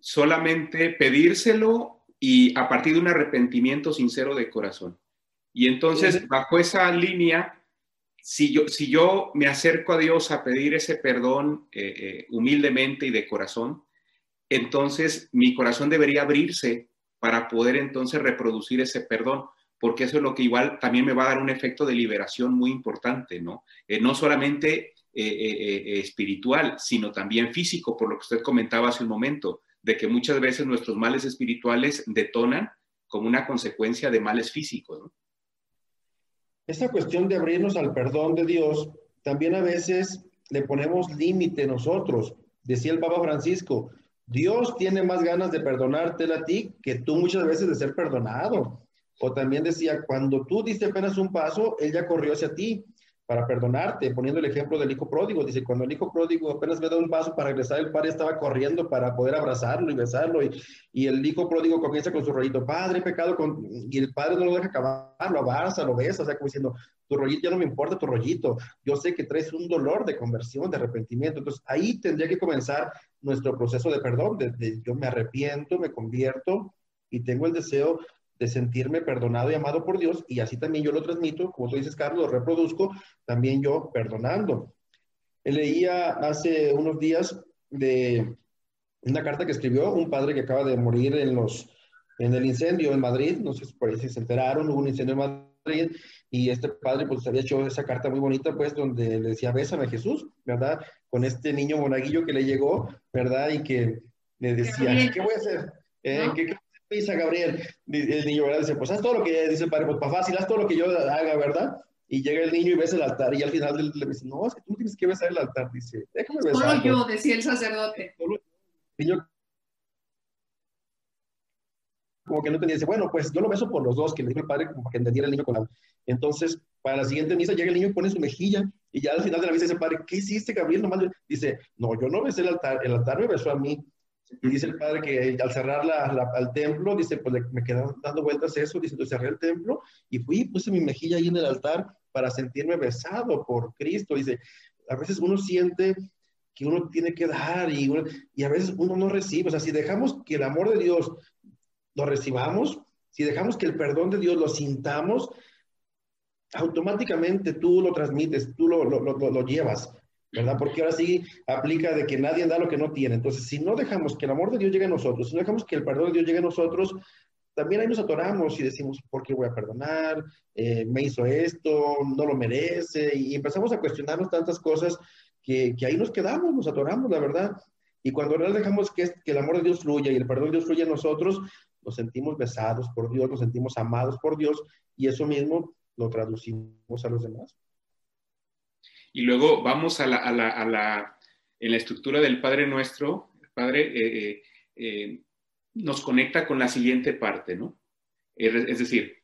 solamente pedírselo y a partir de un arrepentimiento sincero de corazón. Y entonces, bajo esa línea, si yo, si yo me acerco a Dios a pedir ese perdón eh, eh, humildemente y de corazón, entonces mi corazón debería abrirse para poder entonces reproducir ese perdón, porque eso es lo que igual también me va a dar un efecto de liberación muy importante, ¿no? Eh, no solamente espiritual, sino también físico, por lo que usted comentaba hace un momento, de que muchas veces nuestros males espirituales detonan como una consecuencia de males físicos. Esta cuestión de abrirnos al perdón de Dios, también a veces le ponemos límite nosotros. Decía el Papa Francisco, Dios tiene más ganas de perdonarte a ti que tú muchas veces de ser perdonado. O también decía, cuando tú diste apenas un paso, Él ya corrió hacia ti para perdonarte, poniendo el ejemplo del hijo pródigo. Dice, cuando el hijo pródigo apenas me da un paso para regresar, el padre estaba corriendo para poder abrazarlo y besarlo. Y, y el hijo pródigo comienza con su rollito, padre, pecado, con... y el padre no lo deja acabar, lo abraza, lo besa, o sea, como diciendo, tu rollito ya no me importa, tu rollito. Yo sé que traes un dolor de conversión, de arrepentimiento. Entonces, ahí tendría que comenzar nuestro proceso de perdón, de yo me arrepiento, me convierto y tengo el deseo de sentirme perdonado y amado por Dios, y así también yo lo transmito, como tú dices, Carlos, lo reproduzco, también yo perdonando. Leía hace unos días de una carta que escribió un padre que acaba de morir en, los, en el incendio en Madrid, no sé si por ahí se enteraron, hubo un incendio en Madrid, y este padre pues había hecho esa carta muy bonita, pues, donde le decía, bésame a Jesús, ¿verdad? Con este niño monaguillo que le llegó, ¿verdad? Y que le decía, ¿qué voy a hacer? Eh, ¿qué, dice Gabriel, el niño, ¿verdad? Dice, pues haz todo lo que, dice el padre, pues para fácil, haz todo lo que yo haga, ¿verdad? Y llega el niño y besa el altar y al final le, dice, no, es que tú tienes que besar el altar, dice, déjame besar. Solo yo, decía el sacerdote. Solo el niño como que no entendía, dice, bueno, pues yo lo beso por los dos, que le dijo el padre como para que entendiera el niño con la... Entonces, para la siguiente misa llega el niño y pone su mejilla y ya al final de la misa dice padre, ¿qué hiciste, Gabriel? Nomás dice, no, yo no besé el altar, el altar me besó a mí. Y dice el padre que al cerrar la, al templo, dice, pues me quedé dando vueltas eso, dice, entonces cerré el templo y fui puse mi mejilla ahí en el altar para sentirme besado por Cristo. Dice, a veces uno siente que uno tiene que dar y, y a veces uno no recibe. O sea, si dejamos que el amor de Dios lo recibamos, si dejamos que el perdón de Dios lo sintamos, automáticamente tú lo transmites, tú lo, lo, lo, lo llevas. ¿Verdad? Porque ahora sí aplica de que nadie da lo que no tiene. Entonces, si no dejamos que el amor de Dios llegue a nosotros, si no dejamos que el perdón de Dios llegue a nosotros, también ahí nos atoramos y decimos, ¿por qué voy a perdonar? Eh, me hizo esto, no lo merece, y empezamos a cuestionarnos tantas cosas que, que ahí nos quedamos, nos atoramos, la verdad. Y cuando no dejamos que, que el amor de Dios fluya y el perdón de Dios fluya en nosotros, nos sentimos besados por Dios, nos sentimos amados por Dios, y eso mismo lo traducimos a los demás. Y luego vamos a la, en la estructura del Padre Nuestro, el Padre eh, eh, eh, nos conecta con la siguiente parte, ¿no? Es, decir,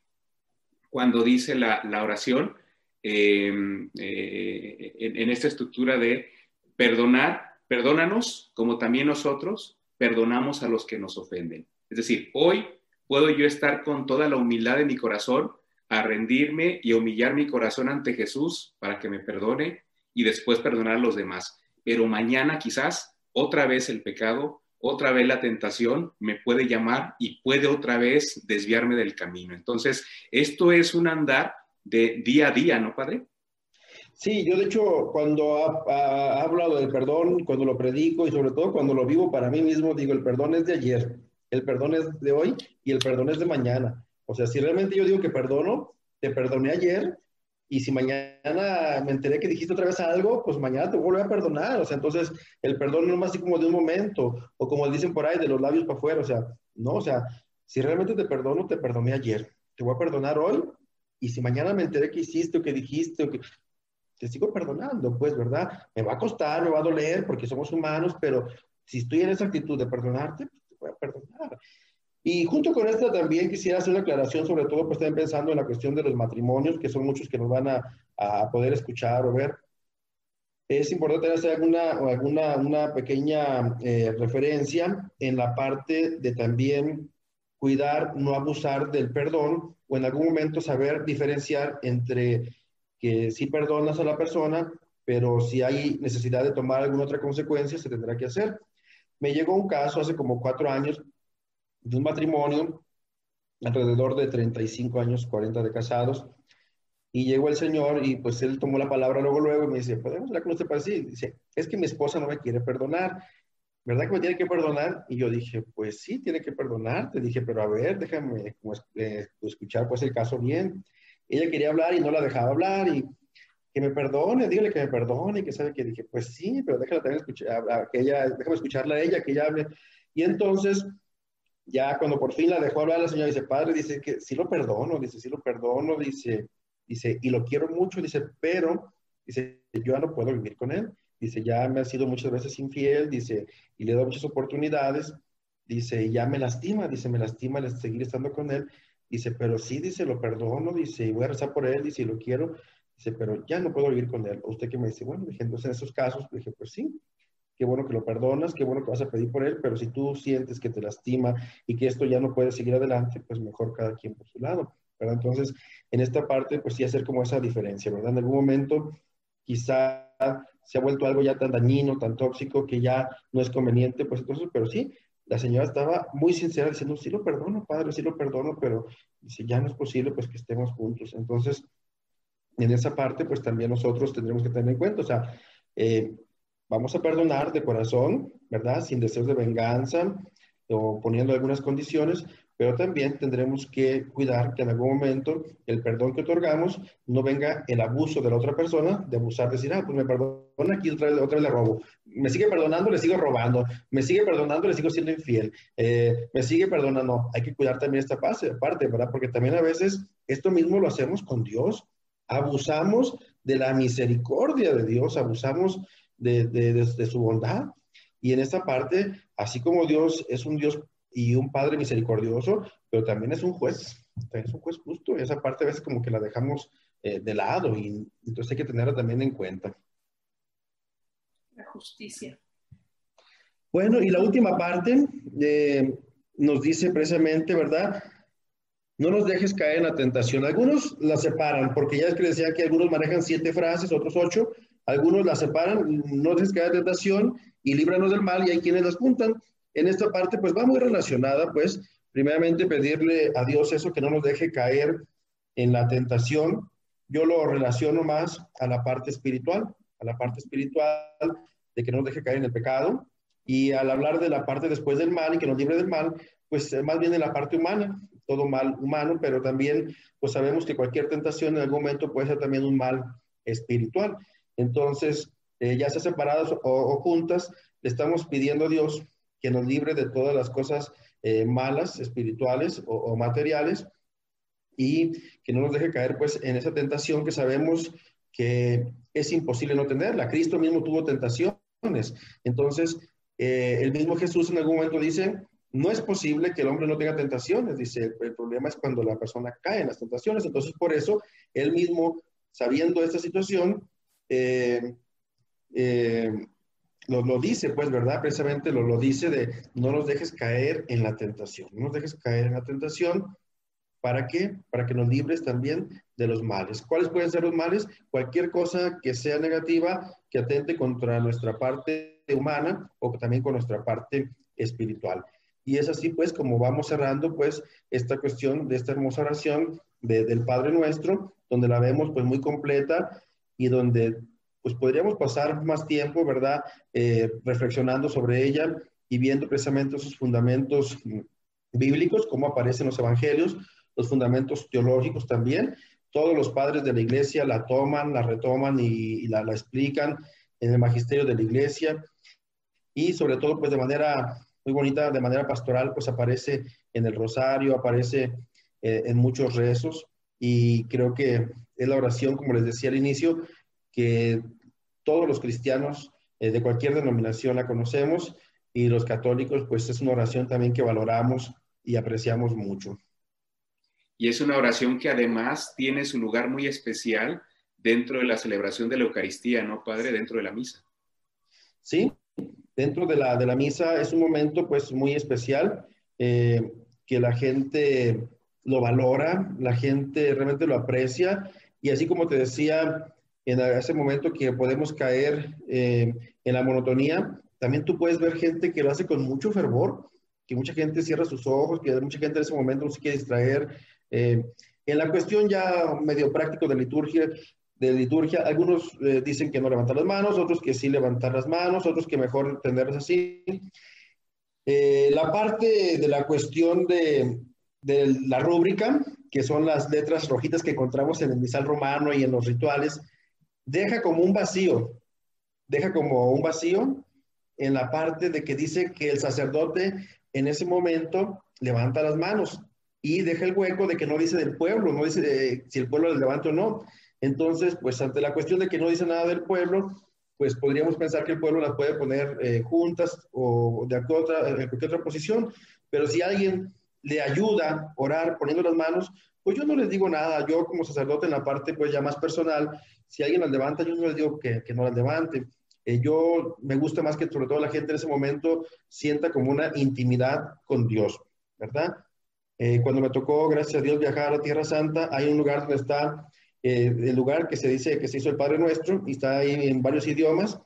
cuando dice la, la oración, em, en, en esta estructura de perdonar, perdónanos como también nosotros perdonamos a los que nos ofenden. Es decir, hoy puedo yo estar con toda la humildad de mi corazón a rendirme y humillar mi corazón ante Jesús para que me perdone y después perdonar a los demás. Pero mañana quizás otra vez el pecado, otra vez la tentación me puede llamar y puede otra vez desviarme del camino. Entonces, esto es un andar de día a día, ¿no, Padre? Sí, yo de hecho cuando ha, hablado del perdón, cuando lo predico y sobre todo cuando lo vivo para mí mismo, digo, el perdón es de ayer, el perdón es de hoy y el perdón es de mañana. O sea, si realmente yo digo que perdono, te perdoné ayer y si mañana me enteré que dijiste otra vez algo, pues mañana te vuelvo a perdonar. O sea, entonces el perdón no es más así como de un momento o como dicen por ahí, de los labios para afuera. O sea, no, o sea, si realmente te perdono, te perdoné ayer. Te voy a perdonar hoy y si mañana me enteré que hiciste o que dijiste o que te sigo perdonando, pues, ¿verdad? Me va a costar, me va a doler porque somos humanos, pero si estoy en esa actitud de perdonarte, pues te voy a perdonar. Y junto con esto también quisiera hacer una aclaración, sobre todo pues también pensando en la cuestión de los matrimonios, que son muchos que nos van a, poder escuchar o ver. Es importante hacer alguna, alguna una pequeña eh, referencia en la parte de también cuidar, no abusar del perdón o en algún momento saber diferenciar entre que sí perdonas a la persona, pero si hay necesidad de tomar alguna otra consecuencia, se tendrá que hacer. Me llegó un caso hace como cuatro años de un matrimonio alrededor de 35 años, 40 de casados. Y llegó el señor y pues él tomó la palabra luego, luego y me dice, ¿podemos hablar con usted para así? Dice, es que mi esposa no me quiere perdonar. ¿Verdad que me tiene que perdonar? Y yo dije, pues sí, tiene que perdonar. Te dije, pero a ver, déjame eh, escuchar pues el caso bien. Ella quería hablar y no la dejaba hablar y que me perdone, dígale que me perdone, que sabe que dije, pues sí, pero déjala también escuchar, que ella, déjame escucharla a ella, que ella hable. Y entonces, ya cuando por fin la dejó hablar, la señora dice, padre, dice que sí lo perdono, dice, sí lo perdono, dice, dice, y lo quiero mucho, dice, pero, dice, yo ya no puedo vivir con él. Dice, ya me ha sido muchas veces infiel, dice, y le doy muchas oportunidades, dice, y ya me lastima, dice, me lastima el seguir estando con él. Dice, pero sí, dice, lo perdono, dice, y voy a rezar por él, dice, lo quiero. Dice, pero ya no puedo vivir con él. Usted que me dice, bueno, dije, en esos casos, dije, pues sí, qué bueno que lo perdonas, qué bueno que vas a pedir por él, pero si tú sientes que te lastima y que esto ya no puede seguir adelante, pues mejor cada quien por su lado, ¿verdad? Entonces, en esta parte, pues sí hacer como esa diferencia, ¿verdad? En algún momento, quizá se ha vuelto algo ya tan dañino, tan tóxico, que ya no es conveniente, pues entonces, pero sí, la señora estaba muy sincera diciendo, sí lo perdono, padre, sí lo perdono, pero si ya no es posible, pues que estemos juntos. Entonces, en esa parte, pues también nosotros tendremos que tener en cuenta, o sea, eh, vamos a perdonar de corazón, ¿verdad? Sin deseos de venganza o poniendo algunas condiciones, pero también tendremos que cuidar que en algún momento el perdón que otorgamos no venga el abuso de la otra persona, de abusar, de decir, ah, pues me perdona, aquí otra vez, otra vez le robo. Me sigue perdonando, le sigo robando. Me sigue perdonando, le sigo siendo infiel. Eh, me sigue perdonando. Hay que cuidar también esta parte, ¿verdad? Porque también a veces esto mismo lo hacemos con Dios. Abusamos de la misericordia de Dios, abusamos de, de, de su bondad. Y en esta parte, así como Dios es un Dios y un padre misericordioso, pero también es un juez, es un juez justo, y esa parte a veces como que la dejamos eh, de lado y entonces hay que tenerla también en cuenta. La justicia. Bueno, y la última parte eh, nos dice precisamente, ¿verdad? No nos dejes caer en la tentación. Algunos la separan, porque ya es que decía que algunos manejan siete frases, otros ocho. Algunos la separan, no en la tentación y líbranos del mal, y hay quienes las juntan en esta parte pues va muy relacionada, pues primeramente pedirle a Dios eso, que no nos deje caer en la tentación. Yo lo relaciono más a la parte espiritual, a la parte espiritual de que no nos deje caer en el pecado. Y al hablar de la parte después del mal y que nos libre del mal, pues eh, más bien en la parte humana, todo mal humano, pero también pues sabemos que cualquier tentación en algún momento puede ser también un mal espiritual. Entonces, eh, ya sea separadas o, juntas, le estamos pidiendo a Dios que nos libre de todas las cosas eh, malas, espirituales o, materiales, y que no nos deje caer pues en esa tentación que sabemos que es imposible no tenerla. Cristo mismo tuvo tentaciones. Entonces, eh, el mismo Jesús en algún momento dice, no es posible que el hombre no tenga tentaciones. Dice, el, problema es cuando la persona cae en las tentaciones. Entonces, por eso, él mismo, sabiendo esta situación, eh, lo, dice, pues, ¿verdad? Precisamente lo, lo dice de no nos dejes caer en la tentación, no nos dejes caer en la tentación. ¿Para qué? Para que nos libres también de los males. ¿Cuáles pueden ser los males? Cualquier cosa que sea negativa, que atente contra nuestra parte humana o también con nuestra parte espiritual. Y es así, pues, como vamos cerrando, pues, esta cuestión de esta hermosa oración del Padre Nuestro, donde la vemos, pues, muy completa y donde pues podríamos pasar más tiempo, ¿verdad? Eh, reflexionando sobre ella y viendo precisamente esos fundamentos bíblicos, cómo aparecen los evangelios, los fundamentos teológicos también. Todos los padres de la iglesia la toman, la retoman y, la, explican en el magisterio de la iglesia. Y sobre todo, pues de manera muy bonita, de manera pastoral, pues aparece en el rosario, aparece eh, en muchos rezos. Y creo que es la oración, como les decía al inicio, que todos los cristianos eh, de cualquier denominación la conocemos y los católicos, pues es una oración también que valoramos y apreciamos mucho. Y es una oración que además tiene su lugar muy especial dentro de la celebración de la Eucaristía, ¿no, Padre? Dentro de la misa. Sí, dentro de la, de la misa es un momento pues muy especial eh, que la gente lo valora, la gente realmente lo aprecia y así como te decía, en ese momento que podemos caer eh, en la monotonía, también tú puedes ver gente que lo hace con mucho fervor, que mucha gente cierra sus ojos, que mucha gente en ese momento no se quiere distraer. Eh, en la cuestión ya medio práctico de liturgia, de liturgia, algunos eh, dicen que no levantar las manos, otros que sí levantar las manos, otros que mejor tenerlas así. Eh, la parte de la cuestión de, de, la rúbrica, que son las letras rojitas que encontramos en el misal romano y en los rituales, deja como un vacío, deja como un vacío en la parte de que dice que el sacerdote en ese momento levanta las manos y deja el hueco de que no dice del pueblo, no dice si el pueblo le levanta o no. Entonces, pues ante la cuestión de que no dice nada del pueblo, pues podríamos pensar que el pueblo las puede poner eh, juntas o de otra, en cualquier otra posición, pero si alguien le ayuda a orar poniendo las manos, pues yo no les digo nada, yo como sacerdote en la parte pues ya más personal, si alguien las levanta, yo no les digo que, que no las levante. Eh, yo me gusta más que sobre todo la gente en ese momento sienta como una intimidad con Dios, ¿verdad? Eh, cuando me tocó, gracias a Dios, viajar a Tierra Santa, hay un lugar donde está eh, el lugar que se dice que se hizo el Padre Nuestro y está ahí en varios idiomas.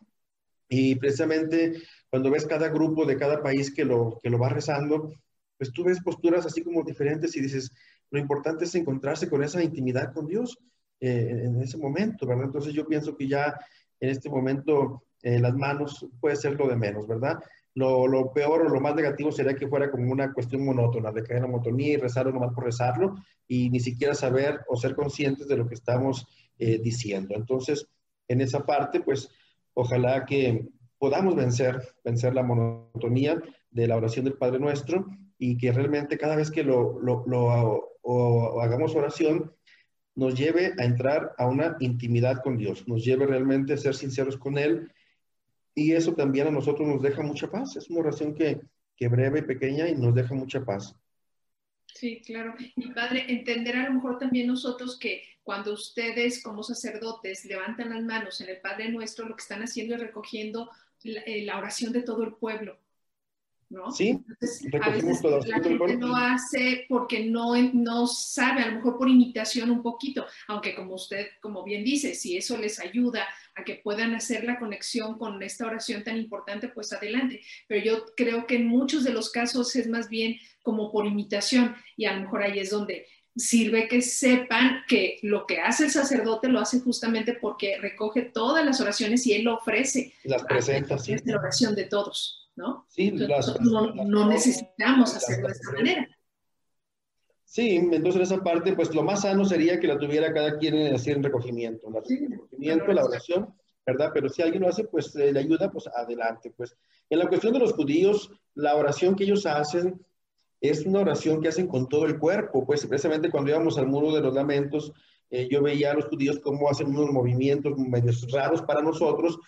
Y precisamente cuando ves cada grupo de cada país que lo, que lo va rezando, pues tú ves posturas así como diferentes y dices, lo importante es encontrarse con esa intimidad con Dios eh, en ese momento, ¿verdad? Entonces yo pienso que ya en este momento eh, las manos puede ser lo de menos, ¿verdad? Lo, lo, peor o lo más negativo sería que fuera como una cuestión monótona, de caer en la monotonía y rezarlo nomás por rezarlo y ni siquiera saber o ser conscientes de lo que estamos eh, diciendo. Entonces, en esa parte, pues, ojalá que podamos vencer, vencer la monotonía de la oración del Padre Nuestro y que realmente cada vez que lo, lo, hagamos oración, nos lleve a entrar a una intimidad con Dios, nos lleve realmente a ser sinceros con Él y eso también a nosotros nos deja mucha paz. Es una oración que, que breve, pequeña y nos deja mucha paz. Sí, claro. Y padre, entender a lo mejor también nosotros que cuando ustedes como sacerdotes levantan las manos en el Padre Nuestro, lo que están haciendo es recogiendo la, eh, la oración de todo el pueblo. ¿No? Sí, Entonces, a veces la gente lo hace porque no, no sabe, a lo mejor por imitación un poquito, aunque como usted, como bien dice, si eso les ayuda a que puedan hacer la conexión con esta oración tan importante, pues adelante. Pero yo creo que en muchos de los casos es más bien como por imitación y a lo mejor ahí es donde sirve que sepan que lo que hace el sacerdote lo hace justamente porque recoge todas las oraciones y él lo ofrece. Las presenta, sí. Es la oración de todos. ¿No? Sí, entonces, las, no, necesitamos hacerlo de esta manera. Sí, entonces en esa parte, pues lo más sano sería que la tuviera cada quien así en recogimiento, sí, recogimiento, la oración, ¿verdad? Pero si alguien lo hace, pues eh, le ayuda, pues adelante, pues. En la cuestión de los judíos, la oración que ellos hacen es una oración que hacen con todo el cuerpo, pues precisamente cuando íbamos al muro de los lamentos, eh, yo veía a los judíos cómo hacen unos movimientos medio raros para nosotros,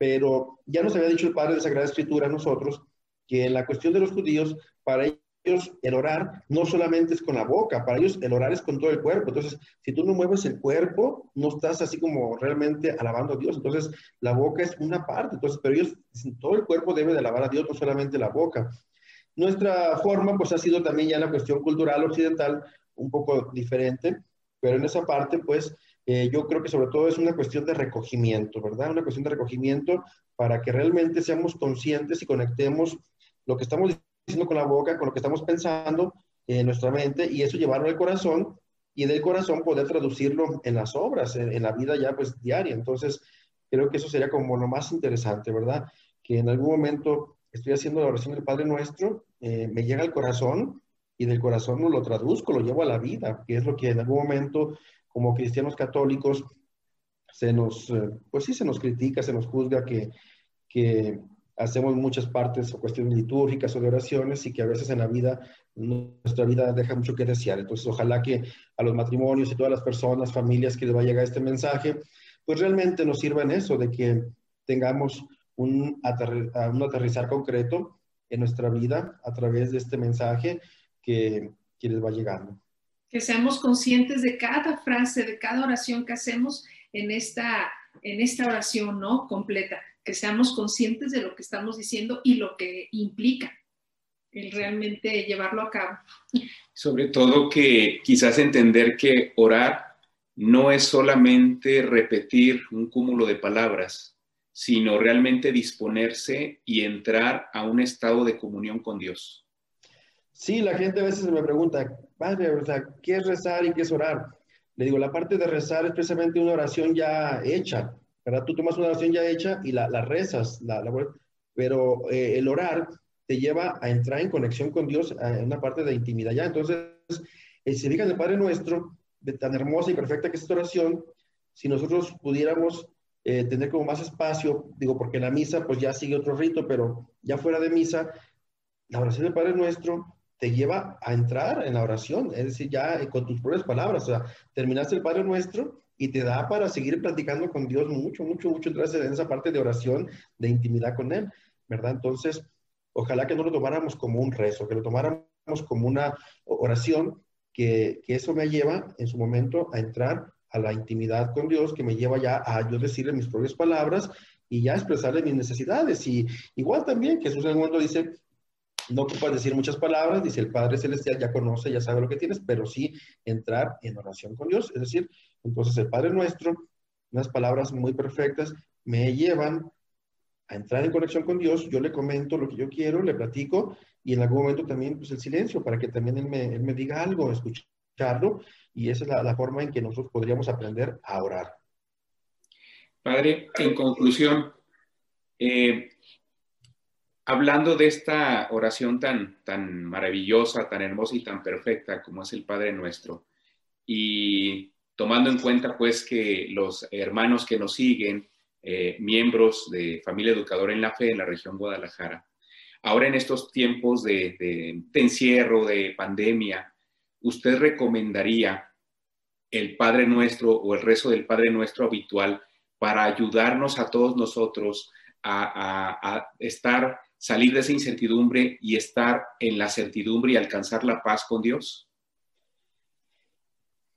pero ya nos había dicho el Padre de Sagrada Escritura a nosotros que en la cuestión de los judíos, para ellos el orar no solamente es con la boca, para ellos el orar es con todo el cuerpo. Entonces, si tú no mueves el cuerpo, no estás así como realmente alabando a Dios. Entonces, la boca es una parte. Entonces, pero ellos, todo el cuerpo debe de alabar a Dios, no solamente la boca. Nuestra forma, pues ha sido también ya la cuestión cultural occidental un poco diferente, pero en esa parte, pues, eh, yo creo que sobre todo es una cuestión de recogimiento, ¿verdad? Una cuestión de recogimiento para que realmente seamos conscientes y conectemos lo que estamos diciendo con la boca, con lo que estamos pensando en nuestra mente y eso llevarlo al corazón y del corazón poder traducirlo en las obras, en, en, la vida ya pues diaria. Entonces, creo que eso sería como lo más interesante, ¿verdad? Que en algún momento estoy haciendo la oración del Padre Nuestro, eh, me llega al corazón y del corazón lo traduzco, lo llevo a la vida, que es lo que en algún momento como cristianos católicos se nos, eh, pues sí, se nos critica, se nos juzga que, que hacemos muchas partes o cuestiones litúrgicas o de oraciones y que a veces en la vida, nuestra vida deja mucho que desear. Entonces, ojalá que a los matrimonios y todas las personas, familias que les va a llegar este mensaje, pues realmente nos sirva en eso, de que tengamos un, un aterrizar concreto en nuestra vida a través de este mensaje que, que les va llegando que seamos conscientes de cada frase, de cada oración que hacemos en esta, en esta oración, ¿no? Completa, que seamos conscientes de lo que estamos diciendo y lo que implica el realmente llevarlo a cabo. Sobre todo que quizás entender que orar no es solamente repetir un cúmulo de palabras, sino realmente disponerse y entrar a un estado de comunión con Dios. Sí, la gente a veces me pregunta, padre, o sea, ¿qué es rezar y qué es orar? Le digo, la parte de rezar es precisamente una oración ya hecha, ¿verdad? Tú tomas una oración ya hecha y la, rezas, la, pero eh, el orar te lleva a entrar en conexión con Dios en una parte de intimidad ya. Entonces, eh, si fijan el Padre Nuestro, de tan hermosa y perfecta que es esta oración, si nosotros pudiéramos eh, tener como más espacio, digo, porque la misa pues ya sigue otro rito, pero ya fuera de misa, la oración del Padre Nuestro te lleva a entrar en la oración, es decir, ya eh, con tus propias palabras, o sea, terminaste el Padre Nuestro y te da para seguir platicando con Dios mucho, mucho, mucho, entrar en esa parte de oración, de intimidad con Él, ¿verdad? Entonces, ojalá que no lo tomáramos como un rezo, que lo tomáramos como una oración, que, que eso me lleva en su momento a entrar a la intimidad con Dios, que me lleva ya a yo decirle mis propias palabras y ya expresarle mis necesidades. Y igual también Jesús en el mundo dice, no ocupas decir muchas palabras, dice el Padre Celestial ya conoce, ya sabe lo que tienes, pero sí entrar en oración con Dios. Es decir, entonces el Padre Nuestro, unas palabras muy perfectas, me llevan a entrar en conexión con Dios, yo le comento lo que yo quiero, le platico y en algún momento también pues el silencio para que también Él me, él me diga algo, escucharlo y esa es la, forma en que nosotros podríamos aprender a orar. Padre, en conclusión, eh, hablando de esta oración tan, tan maravillosa, tan hermosa y tan perfecta como es el Padre nuestro, y tomando en cuenta pues que los hermanos que nos siguen, eh, miembros de Familia Educadora en la Fe en la región Guadalajara, ahora en estos tiempos de, de, de encierro, de pandemia, ¿usted recomendaría el Padre Nuestro o el rezo del Padre Nuestro habitual para ayudarnos a todos nosotros a, a, a estar salir de esa incertidumbre y estar en la certidumbre y alcanzar la paz con Dios?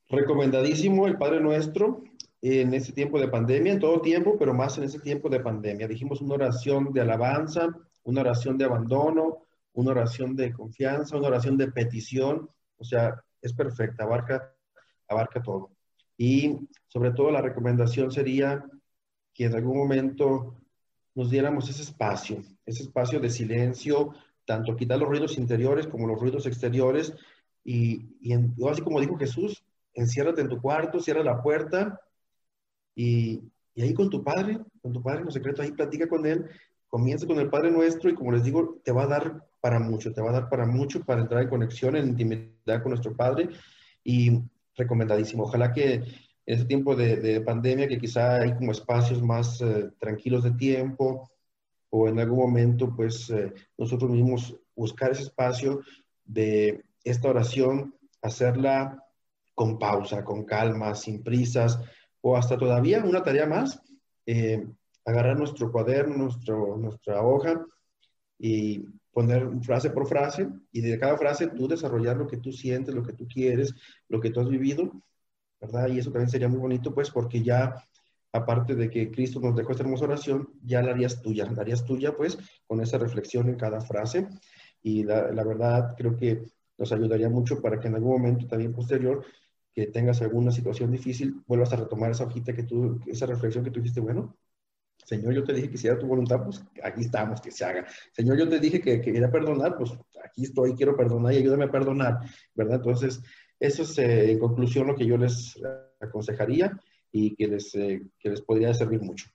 Recomendadísimo el Padre Nuestro en este tiempo de pandemia, en todo tiempo, pero más en ese tiempo de pandemia. Dijimos una oración de alabanza, una oración de abandono, una oración de confianza, una oración de petición, o sea, es perfecta, abarca, abarca todo. Y sobre todo la recomendación sería que en algún momento nos diéramos ese espacio, ese espacio de silencio, tanto quitar los ruidos interiores como los ruidos exteriores. Y, así como dijo Jesús, enciérrate en tu cuarto, cierra la puerta y, y, ahí con tu Padre, con tu Padre en lo secreto, ahí platica con Él, comienza con el Padre nuestro y como les digo, te va a dar para mucho, te va a dar para mucho para entrar en conexión, en intimidad con nuestro Padre y recomendadísimo. Ojalá que en este tiempo de, de, pandemia, que quizá hay como espacios más eh, tranquilos de tiempo, o en algún momento, pues eh, nosotros mismos buscar ese espacio de esta oración, hacerla con pausa, con calma, sin prisas, o hasta todavía una tarea más, eh, agarrar nuestro cuaderno, nuestro, nuestra hoja y poner frase por frase y de cada frase tú desarrollar lo que tú sientes, lo que tú quieres, lo que tú has vivido ¿verdad? Y eso también sería muy bonito, pues, porque ya, aparte de que Cristo nos dejó esta hermosa oración, ya la harías tuya, la harías tuya, pues, con esa reflexión en cada frase. Y la, la verdad, creo que nos ayudaría mucho para que en algún momento también posterior, que tengas alguna situación difícil, vuelvas a retomar esa hojita que tú, esa reflexión que tú dijiste, bueno, Señor, yo te dije que si era tu voluntad, pues aquí estamos, que se haga. Señor, yo te dije que quería perdonar, pues aquí estoy, quiero perdonar y ayúdame a perdonar, ¿verdad? Entonces, eso es eh, en conclusión lo que yo les aconsejaría y que les, eh, que les podría servir mucho.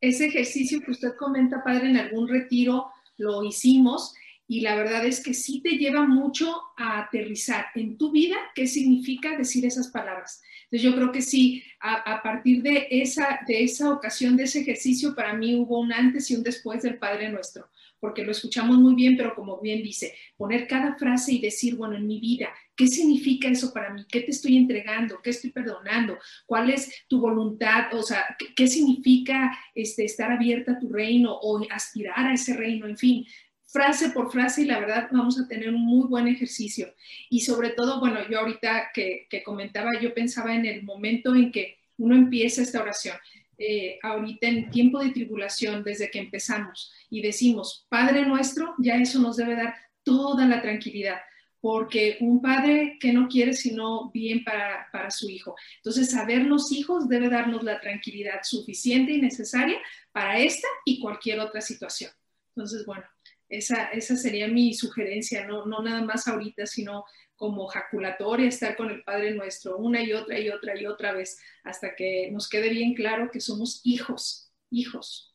Ese ejercicio que usted comenta, padre, en algún retiro lo hicimos y la verdad es que sí te lleva mucho a aterrizar en tu vida qué significa decir esas palabras. Entonces yo creo que sí, a, a, partir de esa, de esa ocasión, de ese ejercicio, para mí hubo un antes y un después del Padre Nuestro, porque lo escuchamos muy bien, pero como bien dice, poner cada frase y decir, bueno, en mi vida, ¿qué significa eso para mí? ¿Qué te estoy entregando? ¿Qué estoy perdonando? ¿Cuál es tu voluntad? O sea, ¿qué, significa este, estar abierta a tu reino o aspirar a ese reino? En fin, frase por frase y la verdad vamos a tener un muy buen ejercicio. Y sobre todo, bueno, yo ahorita que comentaba, yo pensaba en el momento en que uno empieza esta oración. Eh, ahorita en tiempo de tribulación, desde que empezamos y decimos, Padre nuestro, ya eso nos debe dar toda la tranquilidad, porque un padre que no quiere sino bien para, para su hijo. Entonces, saber los hijos debe darnos la tranquilidad suficiente y necesaria para esta y cualquier otra situación. Entonces, bueno, Esa, esa sería mi sugerencia, no, no nada más ahorita, sino como jaculatoria, estar con el Padre nuestro una y otra y otra y otra vez, hasta que nos quede bien claro que somos hijos, hijos.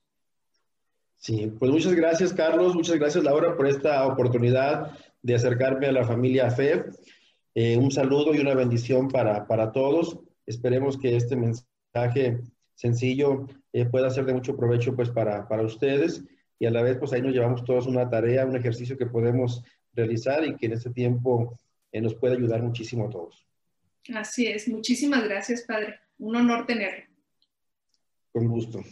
Sí, pues muchas gracias Carlos, muchas gracias Laura por esta oportunidad de acercarme a la familia FEB. Eh, un saludo y una bendición para, para todos. Esperemos que este mensaje sencillo eh, pueda ser de mucho provecho pues para, para ustedes y a la vez pues ahí nos llevamos todos una tarea, un ejercicio que podemos realizar y que en este tiempo eh, nos puede ayudar muchísimo a todos. Así es, muchísimas gracias Padre, un honor tenerlo. Con gusto.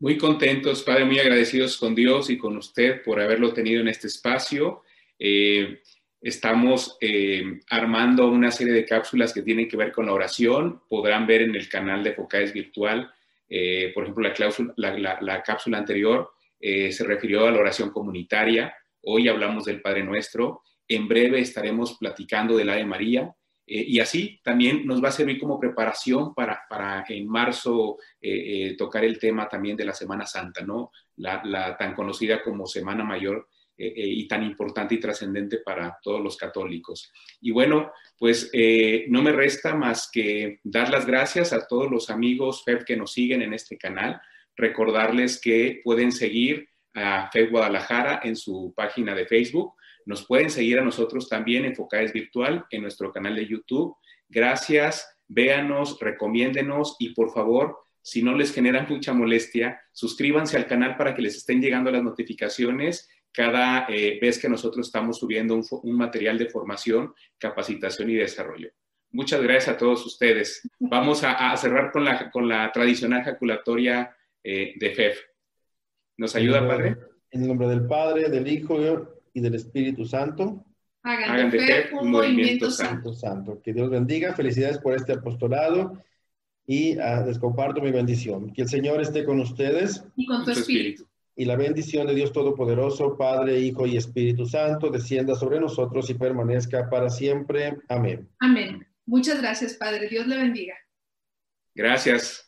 Muy contentos, Padre, muy agradecidos con Dios y con usted por haberlo tenido en este espacio. Eh, estamos eh, armando una serie de cápsulas que tienen que ver con la oración. Podrán ver en el canal de Focades Virtual, eh, por ejemplo, la, la, cápsula anterior se refirió a la oración comunitaria. Hoy hablamos del Padre Nuestro. En breve estaremos platicando del Ave María. y así también nos va a servir como preparación para, para en marzo tocar el tema también de la Semana Santa, ¿no? la tan conocida como Semana Mayor eh, eh, y tan importante y trascendente para todos los católicos. Y bueno, pues eh, no me resta más que dar las gracias a todos los amigos FEB que nos siguen en este canal, recordarles que pueden seguir a FEB Guadalajara en su página de Facebook, nos pueden seguir a nosotros también en Focades Virtual en nuestro canal de YouTube. Gracias, véanos, recomiéndenos y por favor, si no les generan mucha molestia, suscríbanse al canal para que les estén llegando las notificaciones cada eh, vez que nosotros estamos subiendo un, material de formación, capacitación y desarrollo. Muchas gracias a todos ustedes. Vamos a, cerrar con la, con la tradicional ejaculatoria eh, de FEF. ¿Nos ayuda, Padre? En el nombre del Padre, del Hijo y del Espíritu Santo. Hagan, de, FEF un movimiento, santo. santo. Que Dios bendiga. Felicidades por este apostolado y ah, les comparto mi bendición. Que el Señor esté con ustedes. Y con tu espíritu y la bendición de Dios Todopoderoso, Padre, Hijo y Espíritu Santo, descienda sobre nosotros y permanezca para siempre. Amén. Amén. Muchas gracias, Padre. Dios le bendiga. Gracias.